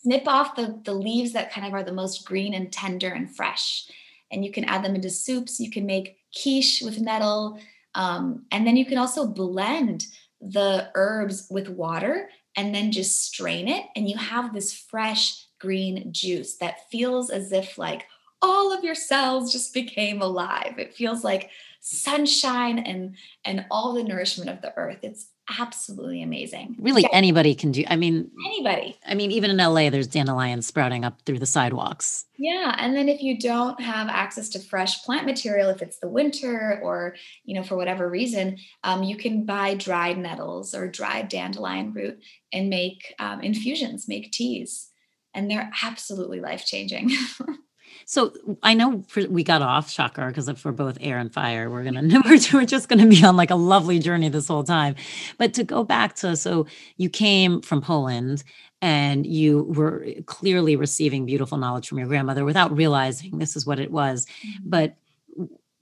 Snip off the the leaves that kind of are the most green and tender and fresh, and you can add them into soups. You can make quiche with nettle, um, and then you can also blend the herbs with water and then just strain it, and you have this fresh green juice that feels as if like all of your cells just became alive. It feels like sunshine and and all the nourishment of the earth. It's absolutely amazing. Really yeah. anybody can do. I mean anybody. I mean even in LA there's dandelions sprouting up through the sidewalks. Yeah, and then if you don't have access to fresh plant material if it's the winter or you know for whatever reason, um, you can buy dried nettles or dried dandelion root and make um, infusions, make teas. And they're absolutely life changing. <laughs> So I know we got off shocker because if we're both air and fire, we're gonna <laughs> we're, we're just gonna be on like a lovely journey this whole time. But to go back to so you came from Poland and you were clearly receiving beautiful knowledge from your grandmother without realizing this is what it was. Mm-hmm. But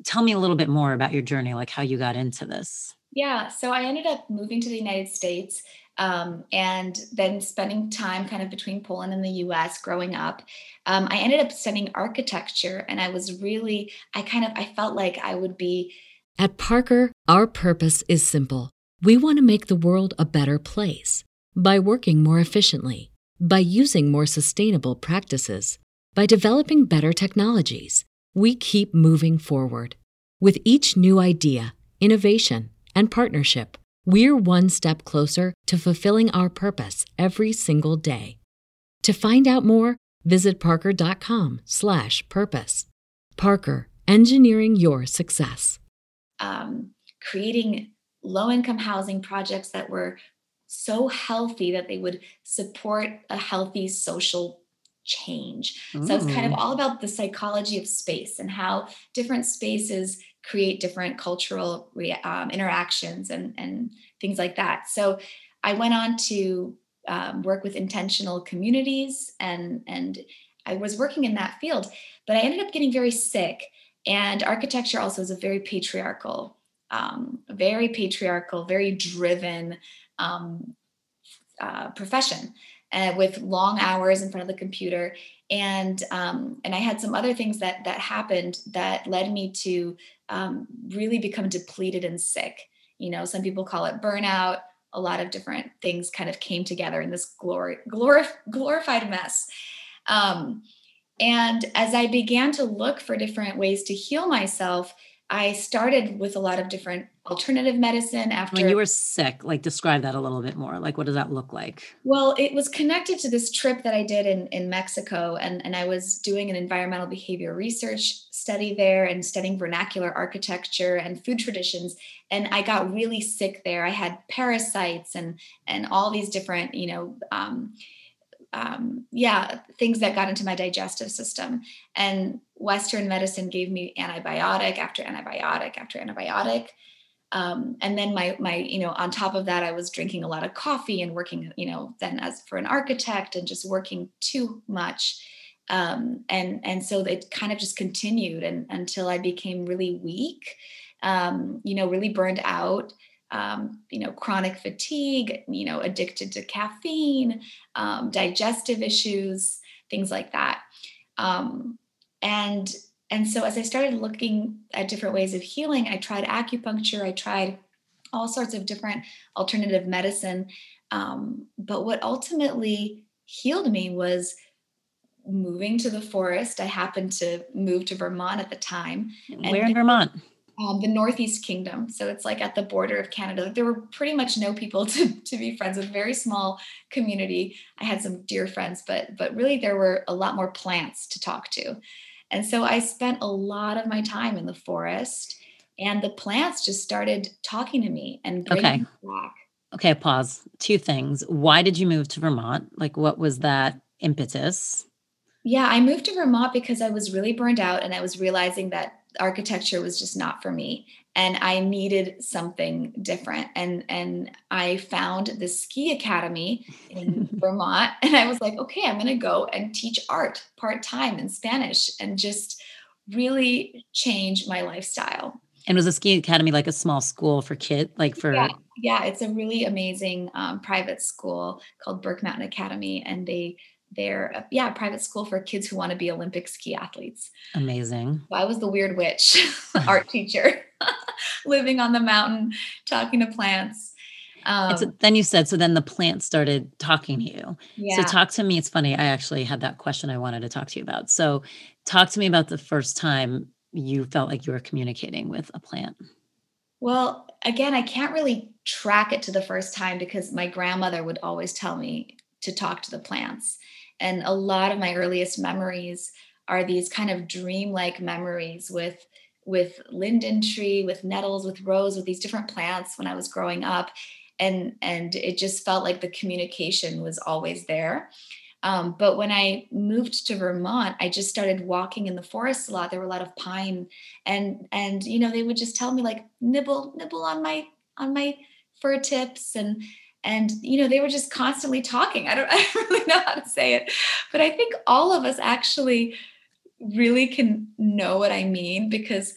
tell me a little bit more about your journey, like how you got into this. Yeah, so I ended up moving to the United States um, and then spending time kind of between Poland and the US growing up. Um, I ended up studying architecture and I was really, I kind of, I felt like I would be. At Parker, our purpose is simple. We want to make the world a better place by working more efficiently, by using more sustainable practices, by developing better technologies we keep moving forward. With each new idea, innovation, and partnership, we're one step closer to fulfilling our purpose every single day. To find out more, visit parker.com/purpose. Parker, engineering your success. Um, creating low-income housing projects that were so healthy that they would support a healthy social change. Ooh. So it's kind of all about the psychology of space and how different spaces create different cultural um, interactions and, and things like that. So I went on to um, work with intentional communities and and I was working in that field, but I ended up getting very sick. And architecture also is a very patriarchal, um, very patriarchal, very driven um, uh, profession uh, with long hours in front of the computer and um, and I had some other things that that happened that led me to um, really become depleted and sick. You know, some people call it burnout. A lot of different things kind of came together in this glory, glorif- glorified mess. Um, and as I began to look for different ways to heal myself, I started with a lot of different alternative medicine after when you were sick like describe that a little bit more. Like what does that look like? Well it was connected to this trip that i did in, in mexico and, and i was doing an environmental behavior research study there and studying vernacular architecture and food traditions and i got really sick there. I had parasites and and all these different you know um, um, yeah, things that got into my digestive system. And Western medicine gave me antibiotic after antibiotic after antibiotic. Um, and then my my you know on top of that i was drinking a lot of coffee and working you know then as for an architect and just working too much um, and and so it kind of just continued and until i became really weak um, you know really burned out um, you know, chronic fatigue, you know, addicted to caffeine, um, digestive issues, things like that. Um, and and so as I started looking at different ways of healing, I tried acupuncture, I tried all sorts of different alternative medicine. Um, but what ultimately healed me was moving to the forest. I happened to move to Vermont at the time. Where in Vermont? Um, the Northeast Kingdom. So it's like at the border of Canada. There were pretty much no people <laughs> to, to be friends with, very small community. I had some dear friends, but but really there were a lot more plants to talk to. And so I spent a lot of my time in the forest and the plants just started talking to me and bringing okay. me back. Okay, pause. Two things. Why did you move to Vermont? Like what was that impetus? Yeah, I moved to Vermont because I was really burned out and I was realizing that architecture was just not for me. And I needed something different. And and I found the ski academy in <laughs> Vermont. And I was like okay I'm going to go and teach art part-time in Spanish and just really change my lifestyle. And was a ski academy like a small school for kids like for yeah, yeah it's a really amazing um, private school called Burke Mountain Academy. And they they're uh, yeah private school for kids who want to be olympic ski athletes. Amazing. So i was the weird witch <laughs> <laughs> art teacher <laughs> living on the mountain talking to plants um, so then you said so then the plant started talking to you. Yeah. so talk to me it's funny i actually had that question i wanted to talk to you about. So talk to me about the first time you felt like you were communicating with a plant. Well again i can't really track it to the first time because my grandmother would always tell me to talk to the plants and a lot of my earliest memories are these kind of dreamlike memories with with linden tree with nettles with rose with these different plants when i was growing up. And and it just felt like the communication was always there. Um, but when i moved to vermont i just started walking in the forest a lot. There were a lot of pine. And and you know they would just tell me like nibble nibble on my on my fir tips. And and you know they were just constantly talking. I don't, <laughs> I don't really know how to say it. But i think all of us actually really can know what i mean because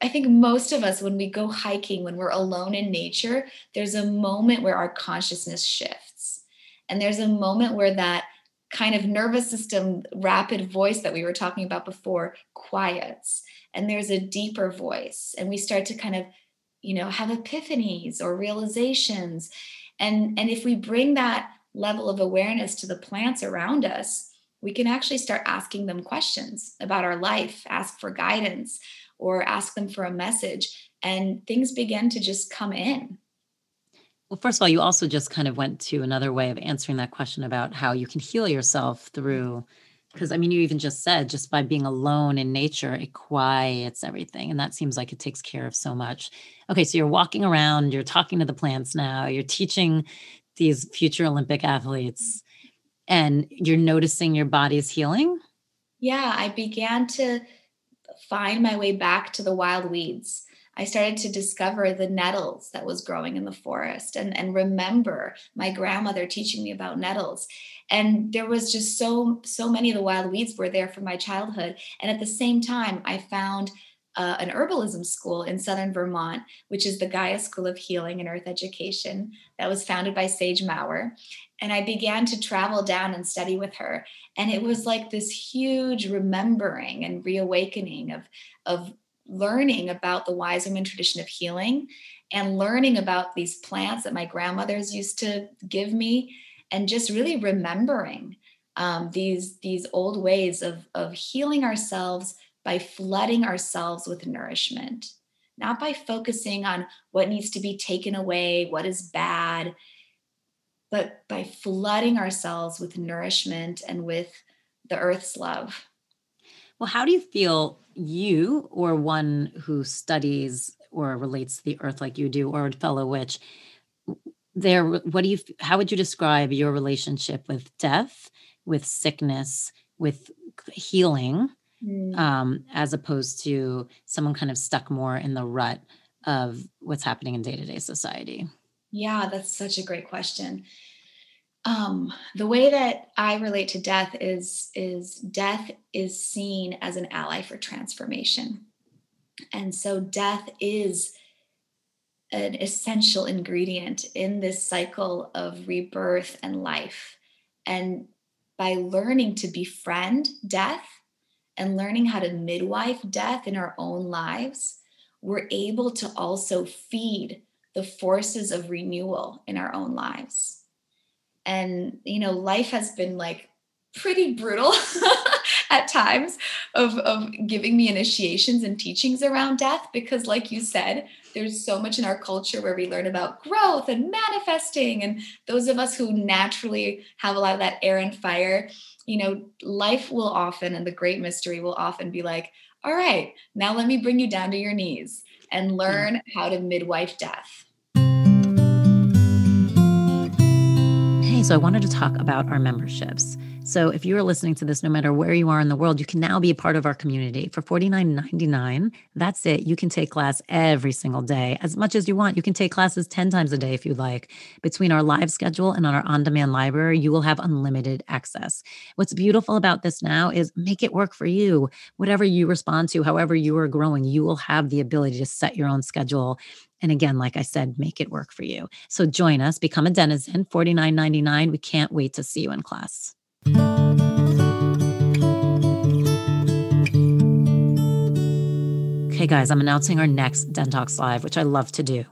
i think most of us when we go hiking when we're alone in nature there's a moment where our consciousness shifts. And there's a moment where that kind of nervous system rapid voice that we were talking about before quiets. And there's a deeper voice and we start to kind of you know have epiphanies or realizations and and if we bring that level of awareness to the plants around us we can actually start asking them questions about our life, ask for guidance, or ask them for a message, and things begin to just come in. Well, first of all, you also just kind of went to another way of answering that question about how you can heal yourself through because I mean, you even just said just by being alone in nature, it quiets everything. And that seems like it takes care of so much. Okay, so you're walking around, you're talking to the plants now, you're teaching these future Olympic athletes, and you're noticing your body's healing. Yeah, I began to find my way back to the wild weeds. I started to discover the nettles that was growing in the forest and, and remember my grandmother teaching me about nettles. And there was just so, so many of the wild weeds were there from my childhood. And at the same time, I found uh, an herbalism school in southern Vermont, which is the Gaia School of Healing and Earth Education, that was founded by Sage Maurer. And I began to travel down and study with her. And it was like this huge remembering and reawakening of, of learning about the wise women tradition of healing and learning about these plants that my grandmothers used to give me and just really remembering um, these these old ways of of healing ourselves by flooding ourselves with nourishment not by focusing on what needs to be taken away what is bad but by flooding ourselves with nourishment and with the earth's love. Well how do you feel you or one who studies or relates to the earth like you do or a fellow witch there what do you how would you describe your relationship with death with sickness with healing mm. um, as opposed to someone kind of stuck more in the rut of what's happening in day-to-day society yeah that's such a great question um, the way that i relate to death is is death is seen as an ally for transformation and so death is an essential ingredient in this cycle of rebirth and life. And by learning to befriend death and learning how to midwife death in our own lives, we're able to also feed the forces of renewal in our own lives. And, you know, life has been like pretty brutal <laughs> at times of, of giving me initiations and teachings around death because, like you said, there's so much in our culture where we learn about growth and manifesting. And those of us who naturally have a lot of that air and fire, you know, life will often, and the great mystery will often be like, all right, now let me bring you down to your knees and learn how to midwife death. So I wanted to talk about our memberships. So if you are listening to this, no matter where you are in the world, you can now be a part of our community for $49.99. That's it. You can take class every single day as much as you want. You can take classes 10 times a day if you'd like. Between our live schedule and on our on demand library, you will have unlimited access. What's beautiful about this now is make it work for you. Whatever you respond to, however you are growing, you will have the ability to set your own schedule and again, like I said, make it work for you. So join us, become a denizen, $49.99. We can't wait to see you in class. Okay, guys, I'm announcing our next Den Talks Live, which I love to do.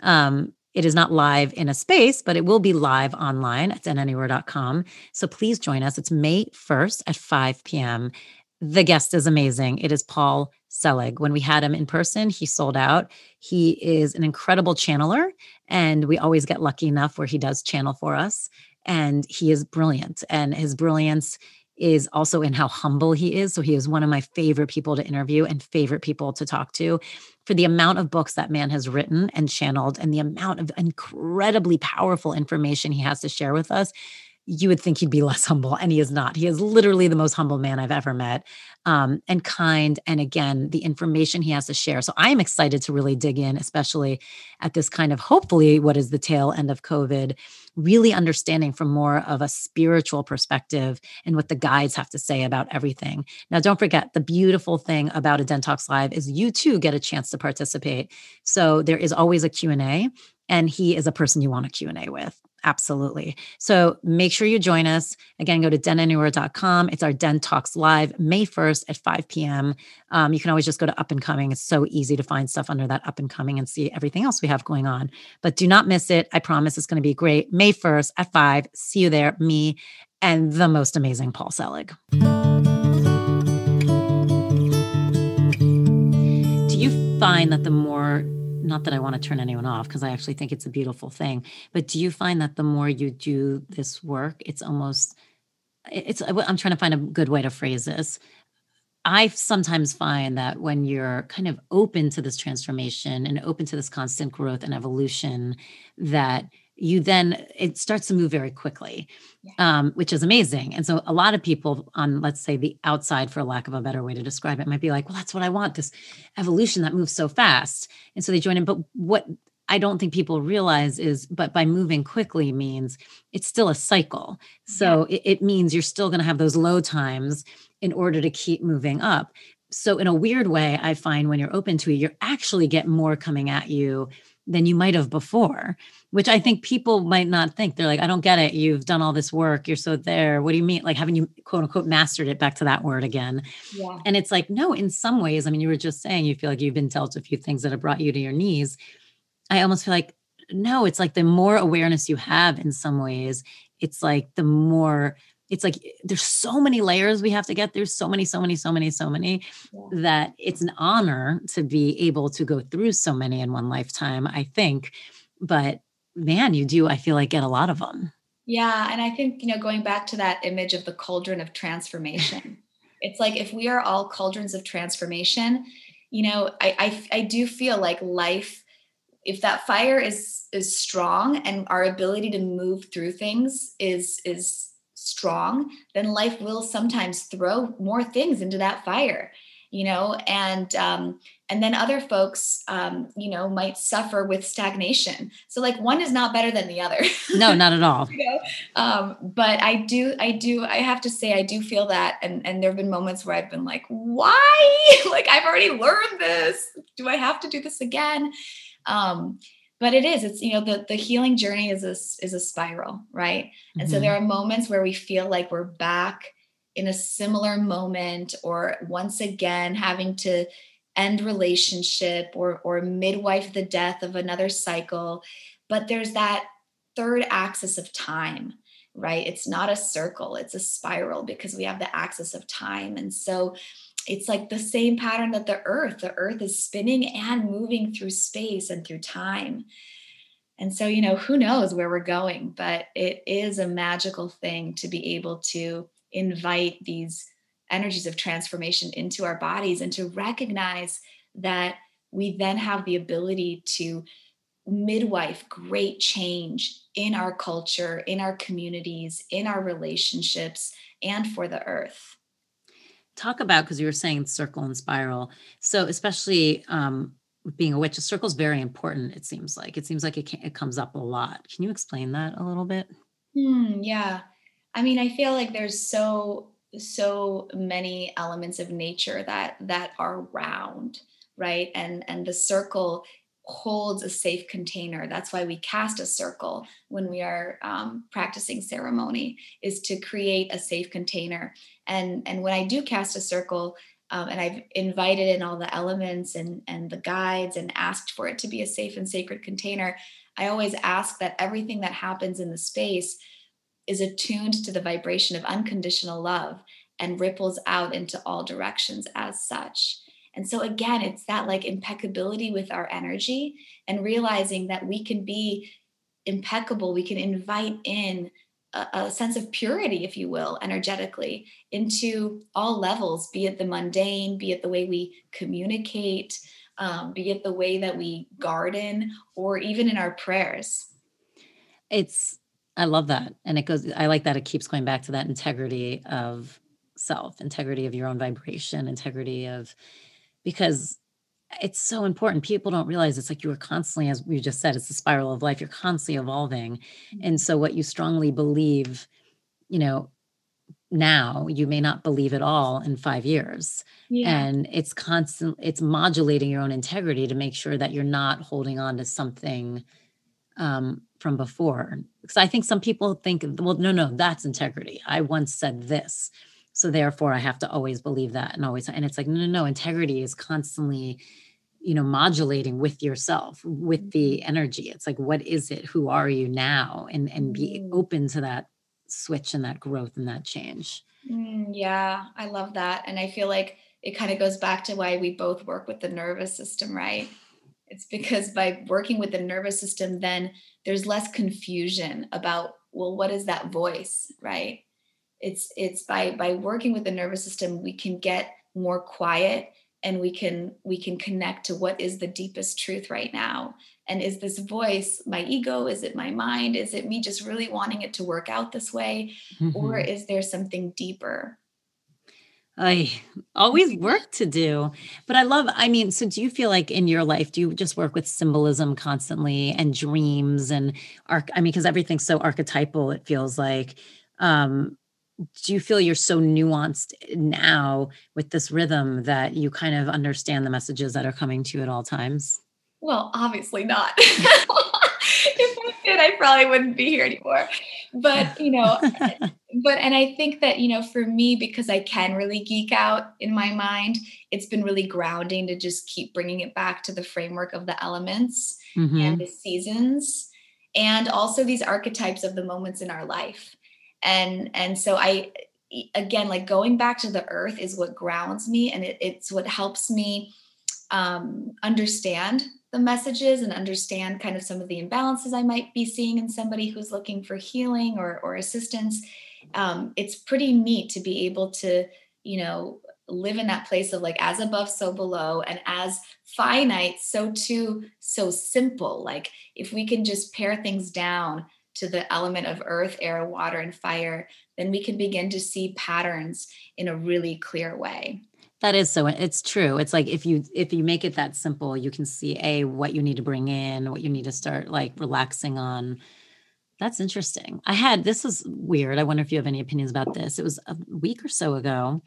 Um, it is not live in a space, but it will be live online at denanywhere.com. So please join us. It's May 1st at 5 p.m. The guest is amazing. It is Paul Selig. When we had him in person, he sold out. He is an incredible channeler, and we always get lucky enough where he does channel for us and he is brilliant. And his brilliance is also in how humble he is. So he is one of my favorite people to interview and favorite people to talk to for the amount of books that man has written and channeled and the amount of incredibly powerful information he has to share with us. You would think he'd be <laughs> less humble and he is not. He is literally the most humble man i've ever met um, and kind and again the information he has to share so i am excited to really dig in especially at this kind of hopefully what is the tail end of covid really understanding from more of a spiritual perspective and what the guides have to say about everything. Now, don't forget the beautiful thing about a Den Talks Live is you too get a chance to participate. So there is always a Q&A and he is a person you want a Q&A with Absolutely. So make sure you join us. Again, go to denanywhere.com. It's our Den Talks Live May 1st at 5 p.m. Um, you can always just go to Up and Coming. It's so easy to find stuff under that Up and Coming and see everything else we have going on. But do not miss it. I promise it's going to be great. May 1st at 5. See you there. Me and the most amazing Paul Selig. Do you find that the more not that I want to turn anyone off because I actually think it's a beautiful thing. But do you find that the more you do this work, it's almost it's I'm trying to find a good way to phrase this. I sometimes find that when you're kind of open to this transformation and open to this constant growth and evolution, that you then it starts to move very quickly yeah. um, which is amazing. And so a lot of people on let's say the outside for lack of a better way to describe it might be like well that's what i want this evolution that moves so fast. And so they join in. But what i don't think people realize is but by moving quickly means it's still a cycle. So yeah. it, it means you're still going to have those low times in order to keep moving up. So in a weird way i find when you're open to it you're actually get more coming at you than you might have before, which I think people might not think. They're like, I don't get it. You've done all this work. You're so there. What do you mean? Like, haven't you quote unquote mastered it back to that word again? Yeah. And it's like, no, in some ways, I mean, you were just saying you feel like you've been dealt a few things that have brought you to your knees. I almost feel like, no, it's like the more awareness you have in some ways, it's like the more it's like there's so many layers we have to get through so many so many so many so many yeah. that it's an honor to be able to go through so many in one lifetime i think but man you do i feel like get a lot of them yeah and i think you know going back to that image of the cauldron of transformation <laughs> it's like if we are all cauldrons of transformation you know I, I i do feel like life if that fire is is strong and our ability to move through things is is strong, then life will sometimes throw more things into that fire, you know, and um, and then other folks, um, you know, might suffer with stagnation. So like one is not better than the other. <laughs> No, not at all. you know? um, but I do, I do, I have to say, I do feel that, and and there have been moments where I've been like, why? <laughs> like I've already learned this. Do I have to do this again? Um, but it is it's you know the the healing journey is a is a spiral right mm-hmm. and so there mm-hmm. are moments where we feel like we're back in a similar moment or once again having to end relationship or or midwife the death of another cycle but there's that third axis of time right it's not a circle it's a spiral because we have the axis of time and so it's like the same pattern that the earth the earth is spinning and moving through space and through time. And so you know who knows where we're going but it is a magical thing to be able to invite these energies of transformation into our bodies and to recognize that we then have the ability to midwife great change in our culture in our communities in our relationships and for the earth talk about because you were saying circle and spiral. So especially um, being a witch a circle is very important it seems like. It seems like it, can, it comes up a lot. Can you explain that a little bit? Hmm, yeah. I mean i feel like there's so so many elements of nature that that are round right? And and the circle holds a safe container. That's why we cast a circle when we are um, practicing ceremony, is to create a safe container. And and when I do cast a circle, um, and I've invited in all the elements and and the guides and asked for it to be a safe and sacred container, I always ask that everything that happens in the space is attuned to the vibration of unconditional love and ripples out into all directions as such. And so, again, it's that like impeccability with our energy and realizing that we can be impeccable. We can invite in a, a, sense of purity, if you will, energetically into all levels, be it the mundane, be it the way we communicate, um, be it the way that we garden, or even in our prayers. It's, I love that. And it goes, I like that it keeps going back to that integrity of self, integrity of your own vibration, integrity of because it's so important. People don't realize it's like you are constantly, as we just said, it's the spiral of life. You're constantly evolving. Mm-hmm. And so, what you strongly believe, you know, now you may not believe it all in five years. Yeah. And it's constant, it's modulating your own integrity to make sure that you're not holding on to something um, from before because i think some people think well no no that's integrity i once said this so therefore i have to always believe that and always and it's like no no no integrity is constantly you know modulating with yourself with the mm-hmm. energy. It's like what is it? Who are you now? And and be mm. open to that switch and that growth and that change. Mm, yeah i love that. And i feel like it kind of goes back to why we both work with the nervous system right? It's because by working with the nervous system then there's less confusion about well what is that voice right it's it's by by working with the nervous system we can get more quiet and we can we can connect to what is the deepest truth right now and is this voice my ego is it my mind is it me just really wanting it to work out this way mm-hmm. or is there something deeper I always work to do. But I love, I mean, so do you feel like in your life, do you just work with symbolism constantly and dreams and arc? I mean, because everything's so archetypal, it feels like. Um, do you feel you're so nuanced now with this rhythm that you kind of understand the messages that are coming to you at all times? Well, obviously not. <laughs> <laughs> if I did, I probably wouldn't be here anymore. But, you know, <laughs> but, and I think that, you know, for me, because I can really geek out in my mind, it's been really grounding to just keep bringing it back to the framework of the elements mm-hmm. and the seasons and also these archetypes of the moments in our life and and so i again like going back to the earth is what grounds me and it, it's what helps me um, understand the messages and understand kind of some of the imbalances i might be seeing in somebody who's looking for healing or, or assistance. Um, it's pretty neat to be able to you know live in that place of like as above so below and as finite so too so simple. Like if we can just pare things down to the element of earth, air, water, and fire, then we can begin to see patterns in a really clear way. That is so it's true. It's like if you if you make it that simple, you can see a what you need to bring in, what you need to start like relaxing on. That's interesting. I had this was weird. I wonder if you have any opinions about this. It was a week or so ago.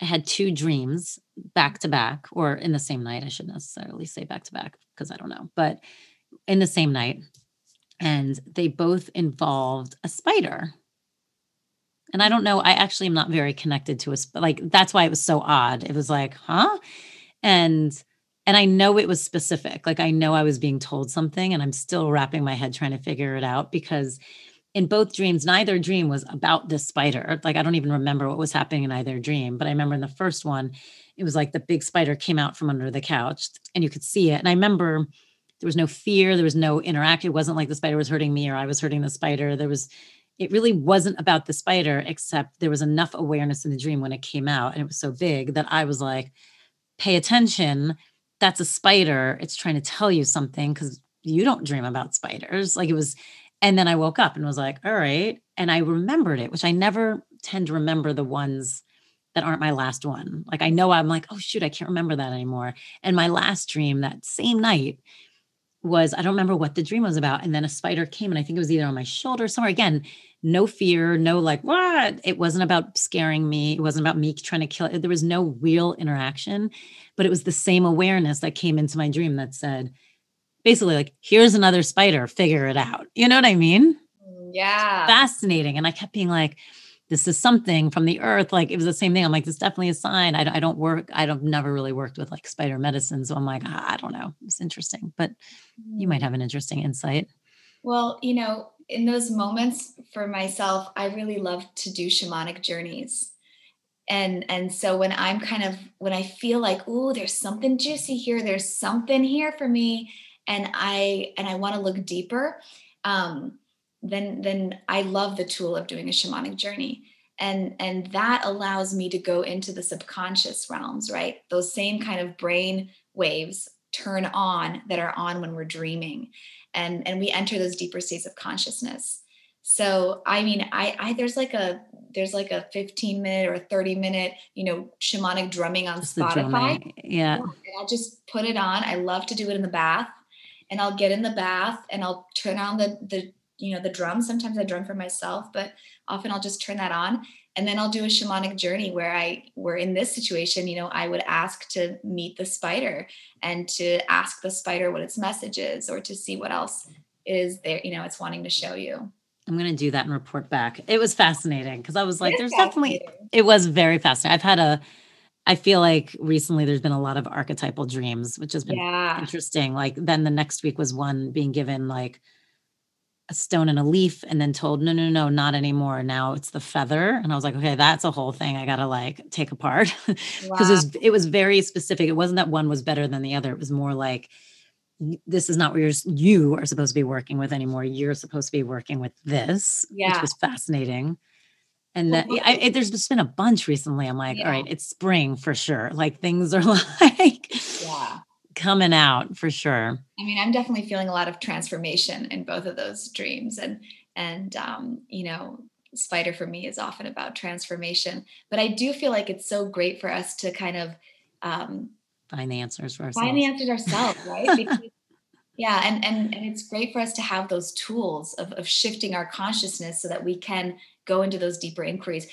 I had two dreams back to back or in the same night. I shouldn't necessarily say back to back because I don't know, but in the same night and they both involved a spider. And I don't know, I actually am not very connected to a like that's why it was so odd. It was like, huh? And and I know it was specific. Like I know I was being told something and I'm still wrapping my head trying to figure it out because in both dreams, neither dream was about this spider. Like I don't even remember what was happening in either dream, but I remember in the first one, it was like the big spider came out from under the couch and you could see it. And I remember there was no fear there was no interaction it wasn't like the spider was hurting me or i was hurting the spider. There was it really wasn't about the spider except there was enough awareness in the dream when it came out and it was so big that i was like pay attention. That's a spider. It's trying to tell you something because you don't dream about spiders. Like it was and then i woke up and was like all right. And i remembered it which i never tend to remember the ones that aren't my last one. Like i know i'm like oh shoot i can't remember that anymore. And my last dream that same night was I don't remember what the dream was about. And then a spider came and I think it was either on my shoulder somewhere. Again, no fear, no like what. It wasn't about scaring me. It wasn't about me trying to kill it. There was no real interaction, but it was the same awareness that came into my dream that said, basically, like, here's another spider, figure it out. You know what I mean? Mm, yeah. Fascinating. And I kept being like, this is something from the earth. Like it was the same thing. I'm like, this definitely a sign. I, I don't work. I don't never really worked with like spider medicine. So I'm like, ah, I don't know. It's interesting, but you might mm. have an interesting insight. Well, you know, in those moments for myself, I really love to do shamanic journeys. And and so when I'm kind of when I feel like, oh, there's something juicy here, there's something here for me, and I and I want to look deeper. Um, then then I love the tool of doing a shamanic journey. And, and that allows me to go into the subconscious realms, right? Those same kind of brain waves turn on that are on when we're dreaming. And, and we enter those deeper states of consciousness. So I mean, I, I there's like a there's like a 15 minute or 30 minute, you know, shamanic drumming on just Spotify. Yeah. And I'll just put it on. I love to do it in the bath. And I'll get in the bath and I'll turn on the the you know the drum sometimes i drum for myself but often i'll just turn that on and then i'll do a shamanic journey where i where in this situation you know i would ask to meet the spider and to ask the spider what its message is or to see what else is there, you know, it's wanting to show you. I'm going to do that and report back. It was fascinating because I was like, there's definitely, it was very fascinating. I've had a, I feel like recently there's been a lot of archetypal dreams, which has been yeah. interesting. Like then the next week was one being given like a stone and a leaf and then told, no, no, no, not anymore. Now it's the feather. And I was like, okay, that's a whole thing I got to like take apart <laughs> because wow. it, was, it was very specific. It wasn't that one was better than the other. It was more like, this is not what you're, you are supposed to be working with anymore. You're supposed to be working with this, yeah. which was fascinating. And then I, it, there's just been a bunch recently. I'm like, yeah. all right, it's spring for sure. Like things are <laughs> like. Coming out for sure. I mean, I'm definitely feeling a lot of transformation in both of those dreams. And and um, you know, spider for me is often about transformation. But I do feel like it's so great for us to kind of um, find the answers for ourselves. Find the answers ourselves, right? <laughs> Because, yeah, and and and it's great for us to have those tools of, of shifting our consciousness so that we can go into those deeper inquiries.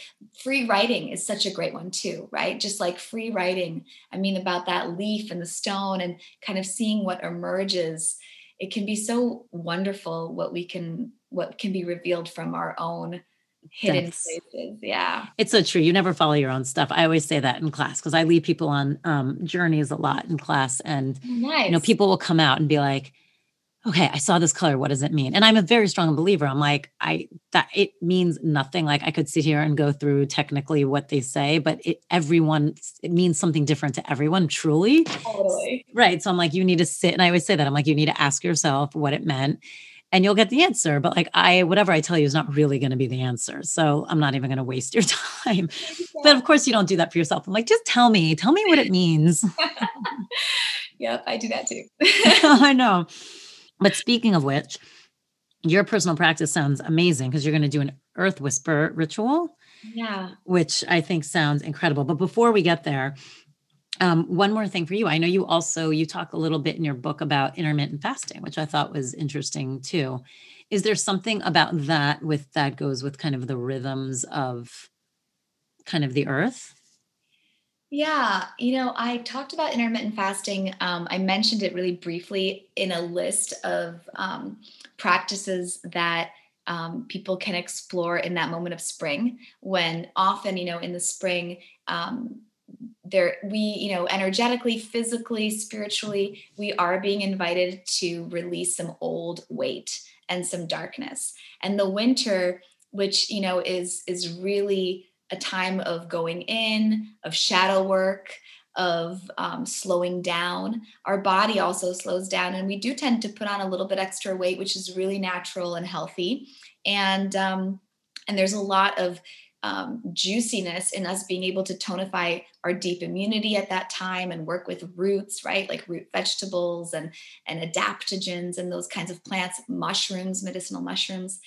Free writing is such a great one too, right? Just like free writing. I mean, about that leaf and the stone and kind of seeing what emerges. It can be so wonderful what we can what can be revealed from our own hidden That's, places. Yeah. It's so true. You never follow your own stuff. I always say that in class because I lead people on um, journeys a lot in class. And nice. you know, people will come out and be like, okay, I saw this color. What does it mean? And I'm a very strong believer. I'm like, I that it means nothing. Like I could sit here and go through technically what they say, but it everyone it means something different to everyone, truly. Totally. Right. So I'm like, you need to sit, and I always say that. I'm like, you need to ask yourself what it meant. And you'll get the answer. But like I, whatever I tell you is not really going to be the answer. So I'm not even going to waste your <laughs> time. But of course, you don't do that for yourself. I'm like, just tell me, tell me what it means. <laughs> yep, I do that too. <laughs> I know. But speaking of which, your personal practice sounds amazing because you're going to do an earth whisper ritual. Yeah. Which I think sounds incredible. But before we get there, um, one more thing for you. I know you also you talk a little bit in your book about intermittent fasting, which I thought was interesting too. Is there something about that with that goes with kind of the rhythms of kind of the earth? Yeah, you know, I talked about intermittent fasting. Um, I mentioned it really briefly in a list of um, practices that um, people can explore in that moment of spring. When often, you know, in the spring, um, there we, you know, energetically, physically, spiritually, we are being invited to release some old weight and some darkness. And the winter, which you know, is is really a time of going in, of shadow work, of um, slowing down. Our body also slows down, and we do tend to put on a little bit extra weight, which is really natural and healthy. And um, and there's a lot of um, juiciness in us being able to tonify our deep immunity at that time and work with roots, right? Like root vegetables and and adaptogens and those kinds of plants, mushrooms, medicinal mushrooms.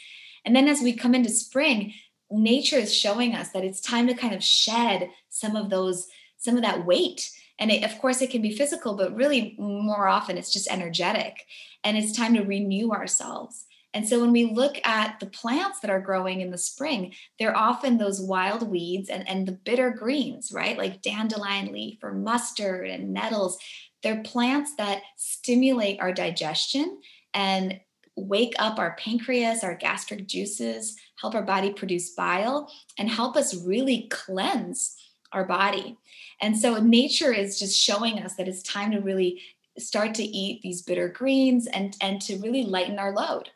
And then as we come into spring, nature is showing us that it's time to kind of shed some of those some of that weight and it, of course it can be physical but really more often it's just energetic and it's time to renew ourselves and so when we look at the plants that are growing in the spring they're often those wild weeds and, and the bitter greens right like dandelion leaf or mustard and nettles they're plants that stimulate our digestion and wake up our pancreas, our gastric juices, help our body produce bile, and help us really cleanse our body. And so nature is just showing us that it's time to really start to eat these bitter greens and and to really lighten our load.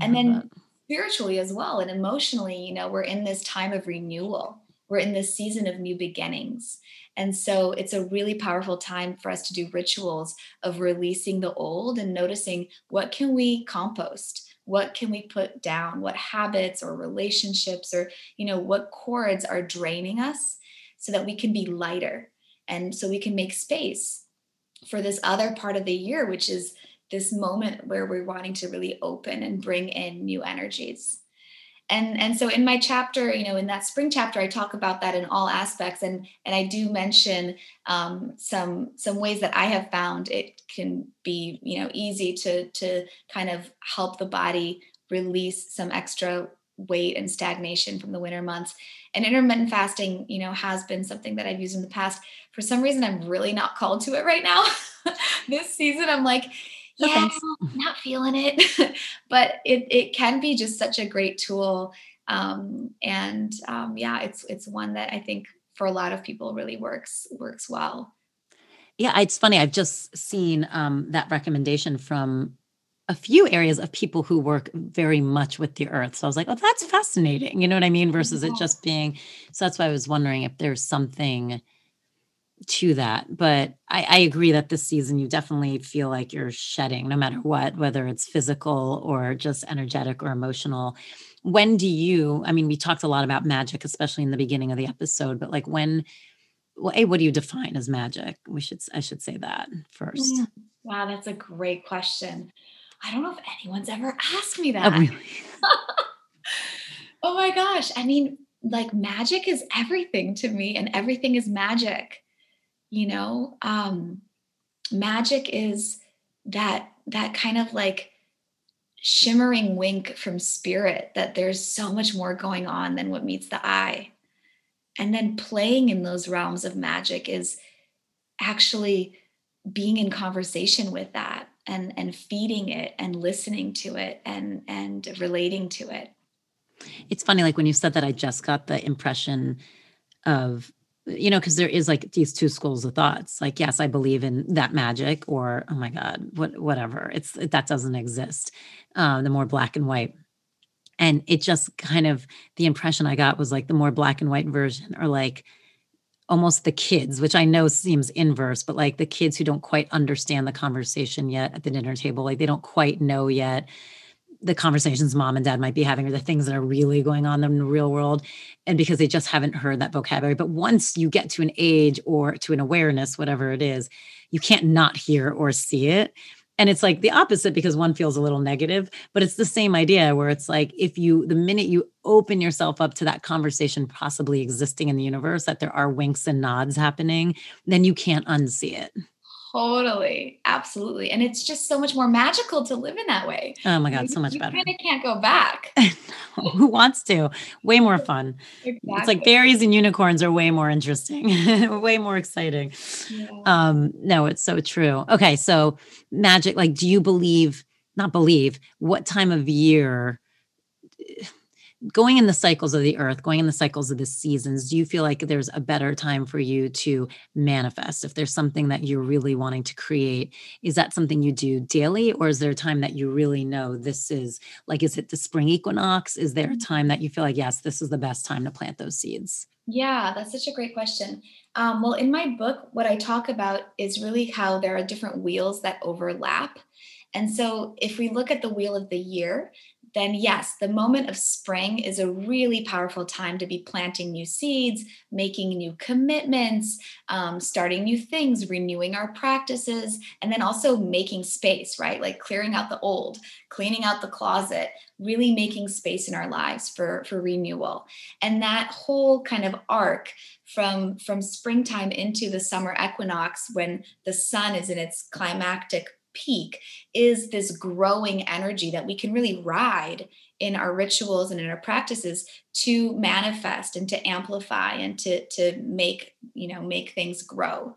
And then that. spiritually as well and emotionally, you know, we're in this time of renewal. We're in this season of new beginnings. And so it's a really powerful time for us to do rituals of releasing the old and noticing what can we compost? What can we put down? What habits or relationships or, you know, what cords are draining us so that we can be lighter and so we can make space for this other part of the year, which is this moment where we're wanting to really open and bring in new energies. And and so in my chapter you know in that spring chapter i talk about that in all aspects. And and i do mention um, some some ways that i have found it can be you know easy to to kind of help the body release some extra weight and stagnation from the winter months. And intermittent fasting you know has been something that i've used in the past. For some reason i'm really not called to it right now. <laughs> This season i'm like yeah, not feeling it. <laughs> but it it can be just such a great tool. Um, and um, yeah, it's it's one that I think for a lot of people really works works well. Yeah, it's funny. I've just seen um, that recommendation from a few areas of people who work very much with the earth. So I was like, oh, that's fascinating. You know what I mean? Versus yeah. it just being. So that's why I was wondering if there's something to that. But I, I, agree that this season you definitely feel like you're shedding no matter what, whether it's physical or just energetic or emotional. When do you, I mean, we talked a lot about magic, especially in the beginning of the episode, but like when, well, A, what do you define as magic? We should, I should say that first. Mm, wow, that's a great question. I don't know if anyone's ever asked me oh, that. Oh, really? <laughs> oh my gosh. I mean, like magic is everything to me and everything is magic you know um magic is that that kind of like shimmering wink from spirit that there's so much more going on than what meets the eye. And then playing in those realms of magic is actually being in conversation with that and and feeding it and listening to it and and relating to it. It's funny like when you said that i just got the impression of you know because there is like these two schools of thoughts like yes i believe in that magic or oh my god what whatever. It's that doesn't exist uh, the more black and white. And it just kind of the impression i got was like the more black and white version or like almost the kids which i know seems inverse but like the kids who don't quite understand the conversation yet at the dinner table like they don't quite know yet the conversations mom and dad might be having or the things that are really going on in the real world and because they just haven't heard that vocabulary. But once you get to an age or to an awareness whatever it is you can't not hear or see it. And it's like the opposite because one feels a little negative but it's the same idea where it's like if you the minute you open yourself up to that conversation possibly existing in the universe that there are winks and nods happening then you can't unsee it Totally. Absolutely. And it's just so much more magical to live in that way. Oh my God, you, so much you better. You kind of can't go back. <laughs> Who wants to? Way more <laughs> fun. Exactly. It's like berries and unicorns are way more interesting, <laughs> way more exciting. Yeah. Um, no, it's so true. Okay. So magic, like, do you believe, not believe, what time of year going in the cycles of the earth, going in the cycles of the seasons, do you feel like there's a better time for you to manifest? If there's something that you're really wanting to create, is that something you do daily, or is there a time that you really know this is like, is it the spring equinox? Is there a mm-hmm. time that you feel like, yes, this is the best time to plant those seeds? Yeah, that's such a great question. Um, well, in my book, what I talk about is really how there are different wheels that overlap. And so, if we look at the wheel of the year, then yes, the moment of spring is a really powerful time to be planting new seeds, making new commitments, um, starting new things, renewing our practices, and then also making space, right? Like clearing out the old, cleaning out the closet, really making space in our lives for, for renewal. And that whole kind of arc from, from springtime into the summer equinox when the sun is in its climactic peak is this growing energy that we can really ride in our rituals and in our practices to manifest and to amplify and to to make you know make things grow.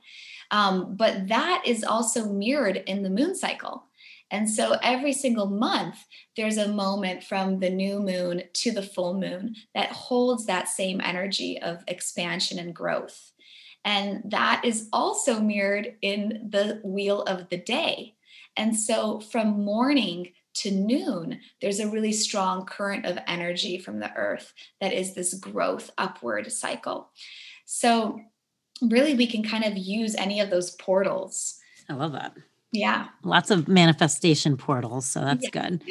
Um, but that is also mirrored in the moon cycle. And so every single month there's a moment from the new moon to the full moon that holds that same energy of expansion and growth. And that is also mirrored in the wheel of the day and so from morning to noon, there's a really strong current of energy from the earth that is this growth upward cycle. So, really, we can kind of use any of those portals. I love that. Yeah. Lots of manifestation portals. So that's yeah. good.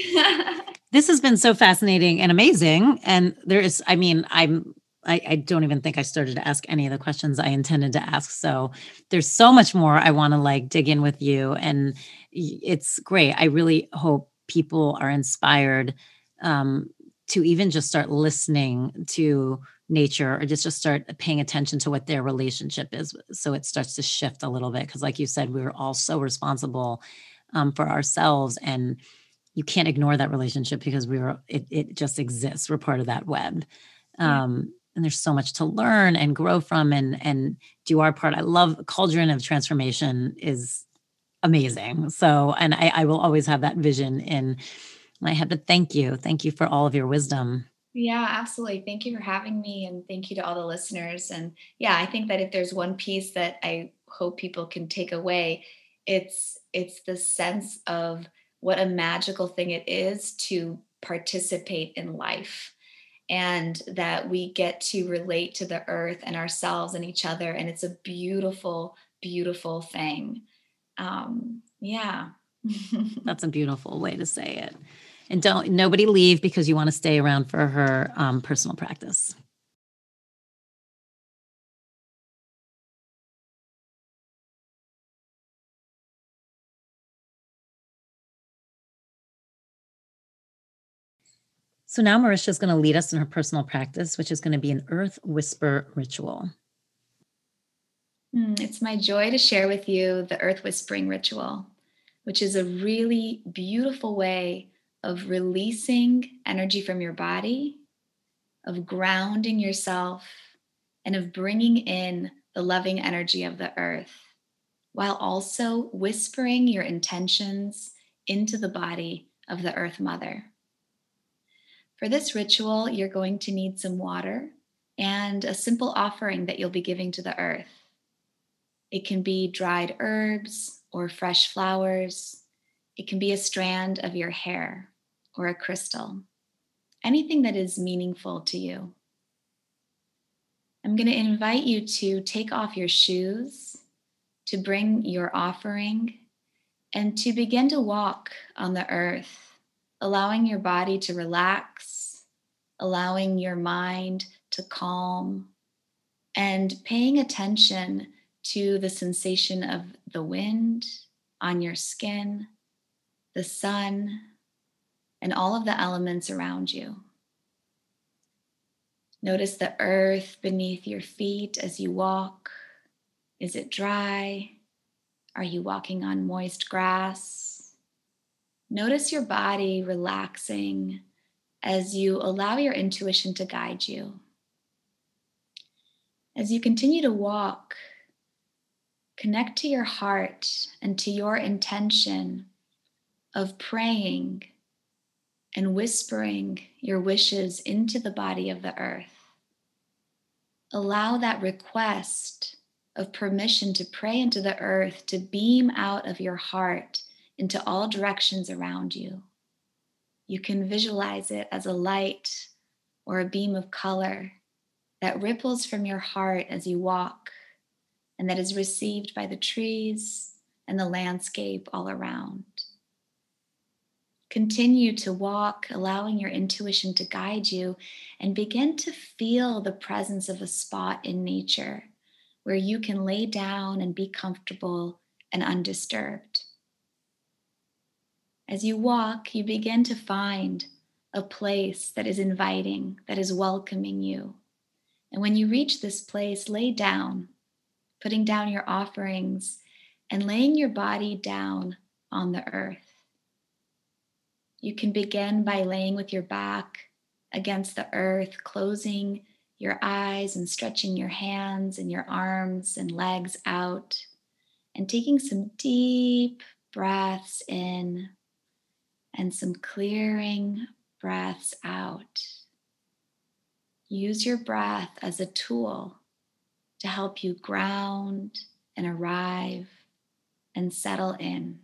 <laughs> this has been so fascinating and amazing. And there is, I mean, I'm I, I, don't even think I started to ask any of the questions I intended to ask. So there's so much more I want to like dig in with you. And it's great. I really hope people are inspired um, to even just start listening to nature or just, just start paying attention to what their relationship is. So it starts to shift a little bit. Cause like you said, we are all so responsible um, for ourselves and you can't ignore that relationship because we were, it, it just exists. We're part of that web. Um, and there's so much to learn and grow from and and do our part i love cauldron of transformation is amazing. So, and I, I will always have that vision in my head. But thank you. Thank you for all of your wisdom. Yeah, absolutely. Thank you for having me. And thank you to all the listeners. And yeah, I think that if there's one piece that I hope people can take away, it's it's the sense of what a magical thing it is to participate in life and that we get to relate to the earth and ourselves and each other and it's a beautiful beautiful thing. Um yeah. <laughs> That's a beautiful way to say it. And don't nobody leave because you want to stay around for her um, personal practice So now Marysia is going to lead us in her personal practice, which is going to be an earth whisper ritual. Mm, it's my joy to share with you the earth whispering ritual, which is a really beautiful way of releasing energy from your body, of grounding yourself, and of bringing in the loving energy of the earth, while also whispering your intentions into the body of the earth mother. For this ritual, you're going to need some water and a simple offering that you'll be giving to the earth. It can be dried herbs or fresh flowers. It can be a strand of your hair or a crystal, anything that is meaningful to you. I'm going to invite you to take off your shoes, to bring your offering, and to begin to walk on the earth allowing your body to relax, allowing your mind to calm, and paying attention to the sensation of the wind on your skin, the sun, and all of the elements around you. Notice the earth beneath your feet as you walk. Is it dry? Are you walking on moist grass? Notice your body relaxing as you allow your intuition to guide you. As you continue to walk, connect to your heart and to your intention of praying and whispering your wishes into the body of the earth. Allow that request of permission to pray into the earth to beam out of your heart into all directions around you. You can visualize it as a light or a beam of color that ripples from your heart as you walk and that is received by the trees and the landscape all around. Continue to walk, allowing your intuition to guide you, and begin to feel the presence of a spot in nature where you can lay down and be comfortable and undisturbed. As you walk, you begin to find a place that is inviting, that is welcoming you. And when you reach this place, lay down, putting down your offerings and laying your body down on the earth. You can begin by laying with your back against the earth, closing your eyes and stretching your hands and your arms and legs out, and taking some deep breaths in and some clearing breaths out. Use your breath as a tool to help you ground and arrive and settle in.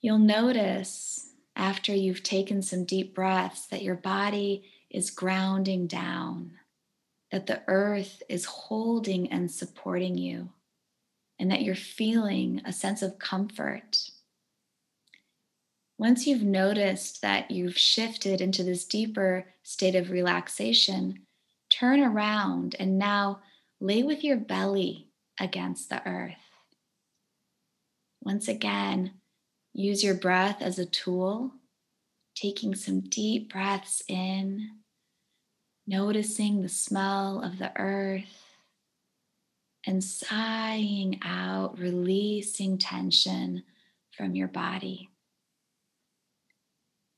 You'll notice after you've taken some deep breaths that your body is grounding down, that the earth is holding and supporting you, and that you're feeling a sense of comfort once you've noticed that you've shifted into this deeper state of relaxation, turn around and now lay with your belly against the earth. Once again, use your breath as a tool, taking some deep breaths in, noticing the smell of the earth, and sighing out, releasing tension from your body.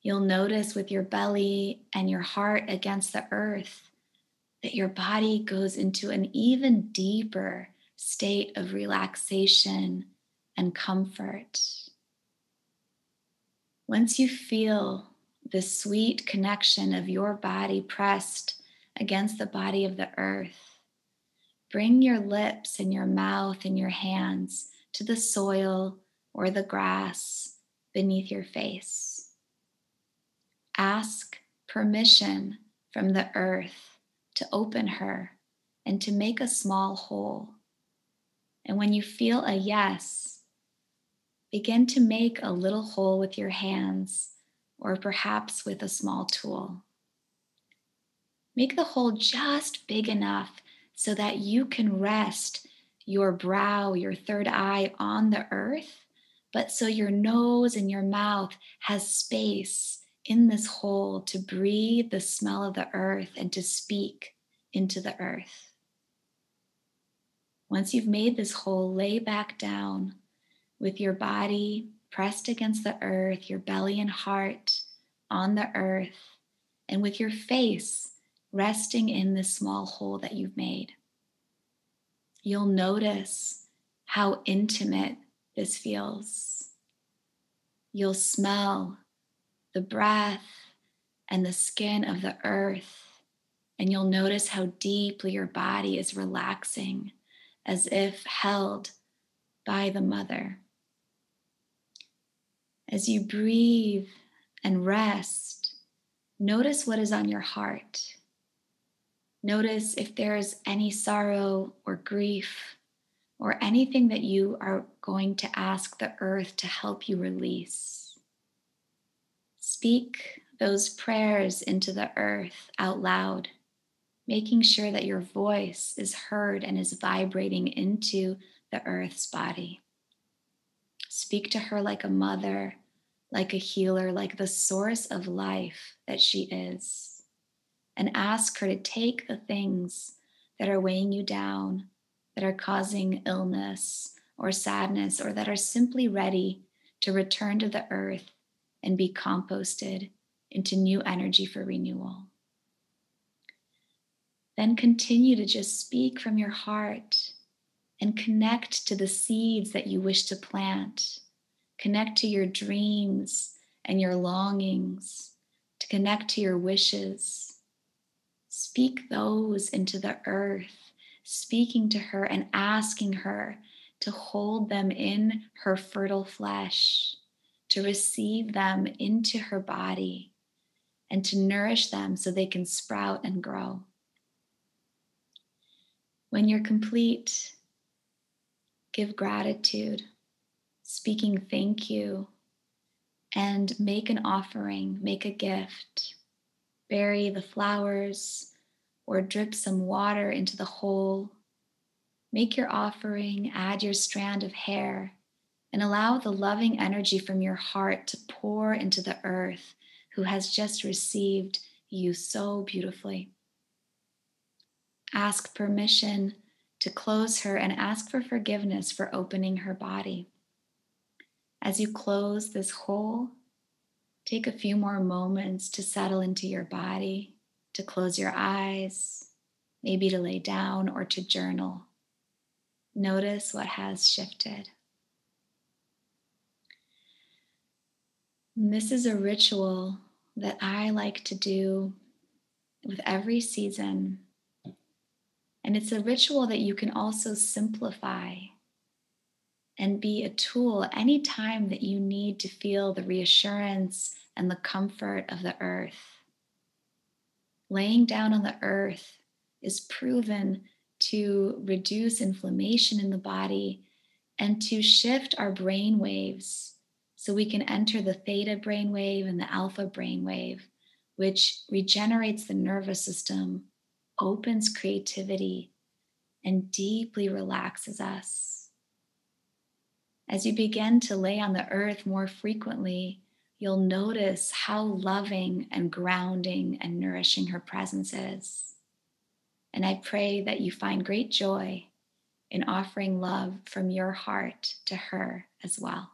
You'll notice with your belly and your heart against the earth that your body goes into an even deeper state of relaxation and comfort. Once you feel the sweet connection of your body pressed against the body of the earth, bring your lips and your mouth and your hands to the soil or the grass beneath your face. Ask permission from the earth to open her and to make a small hole. And when you feel a yes, begin to make a little hole with your hands or perhaps with a small tool. Make the hole just big enough so that you can rest your brow, your third eye on the earth, but so your nose and your mouth has space in this hole to breathe the smell of the earth and to speak into the earth. Once you've made this hole, lay back down with your body pressed against the earth, your belly and heart on the earth, and with your face resting in this small hole that you've made. You'll notice how intimate this feels. You'll smell the breath and the skin of the earth, and you'll notice how deeply your body is relaxing as if held by the mother. As you breathe and rest, notice what is on your heart. Notice if there's any sorrow or grief or anything that you are going to ask the earth to help you release. Speak those prayers into the earth out loud making sure that your voice is heard and is vibrating into the earth's body. Speak to her like a mother, like a healer, like the source of life that she is. And ask her to take the things that are weighing you down, that are causing illness or sadness, or that are simply ready to return to the earth and be composted into new energy for renewal. Then continue to just speak from your heart and connect to the seeds that you wish to plant. Connect to your dreams and your longings, to connect to your wishes. Speak those into the earth, speaking to her and asking her to hold them in her fertile flesh, to receive them into her body, and to nourish them so they can sprout and grow. When you're complete, give gratitude, speaking thank you, and make an offering, make a gift. Bury the flowers or drip some water into the hole. Make your offering, add your strand of hair, and allow the loving energy from your heart to pour into the earth who has just received you so beautifully ask permission to close her and ask for forgiveness for opening her body. As you close this hole, take a few more moments to settle into your body, to close your eyes, maybe to lay down or to journal. Notice what has shifted. This is a ritual that I like to do with every season and it's a ritual that you can also simplify and be a tool anytime that you need to feel the reassurance and the comfort of the earth. Laying down on the earth is proven to reduce inflammation in the body and to shift our brain waves so we can enter the theta brainwave and the alpha brainwave, which regenerates the nervous system opens creativity and deeply relaxes us. As you begin to lay on the earth more frequently, you'll notice how loving and grounding and nourishing her presence is. And I pray that you find great joy in offering love from your heart to her as well.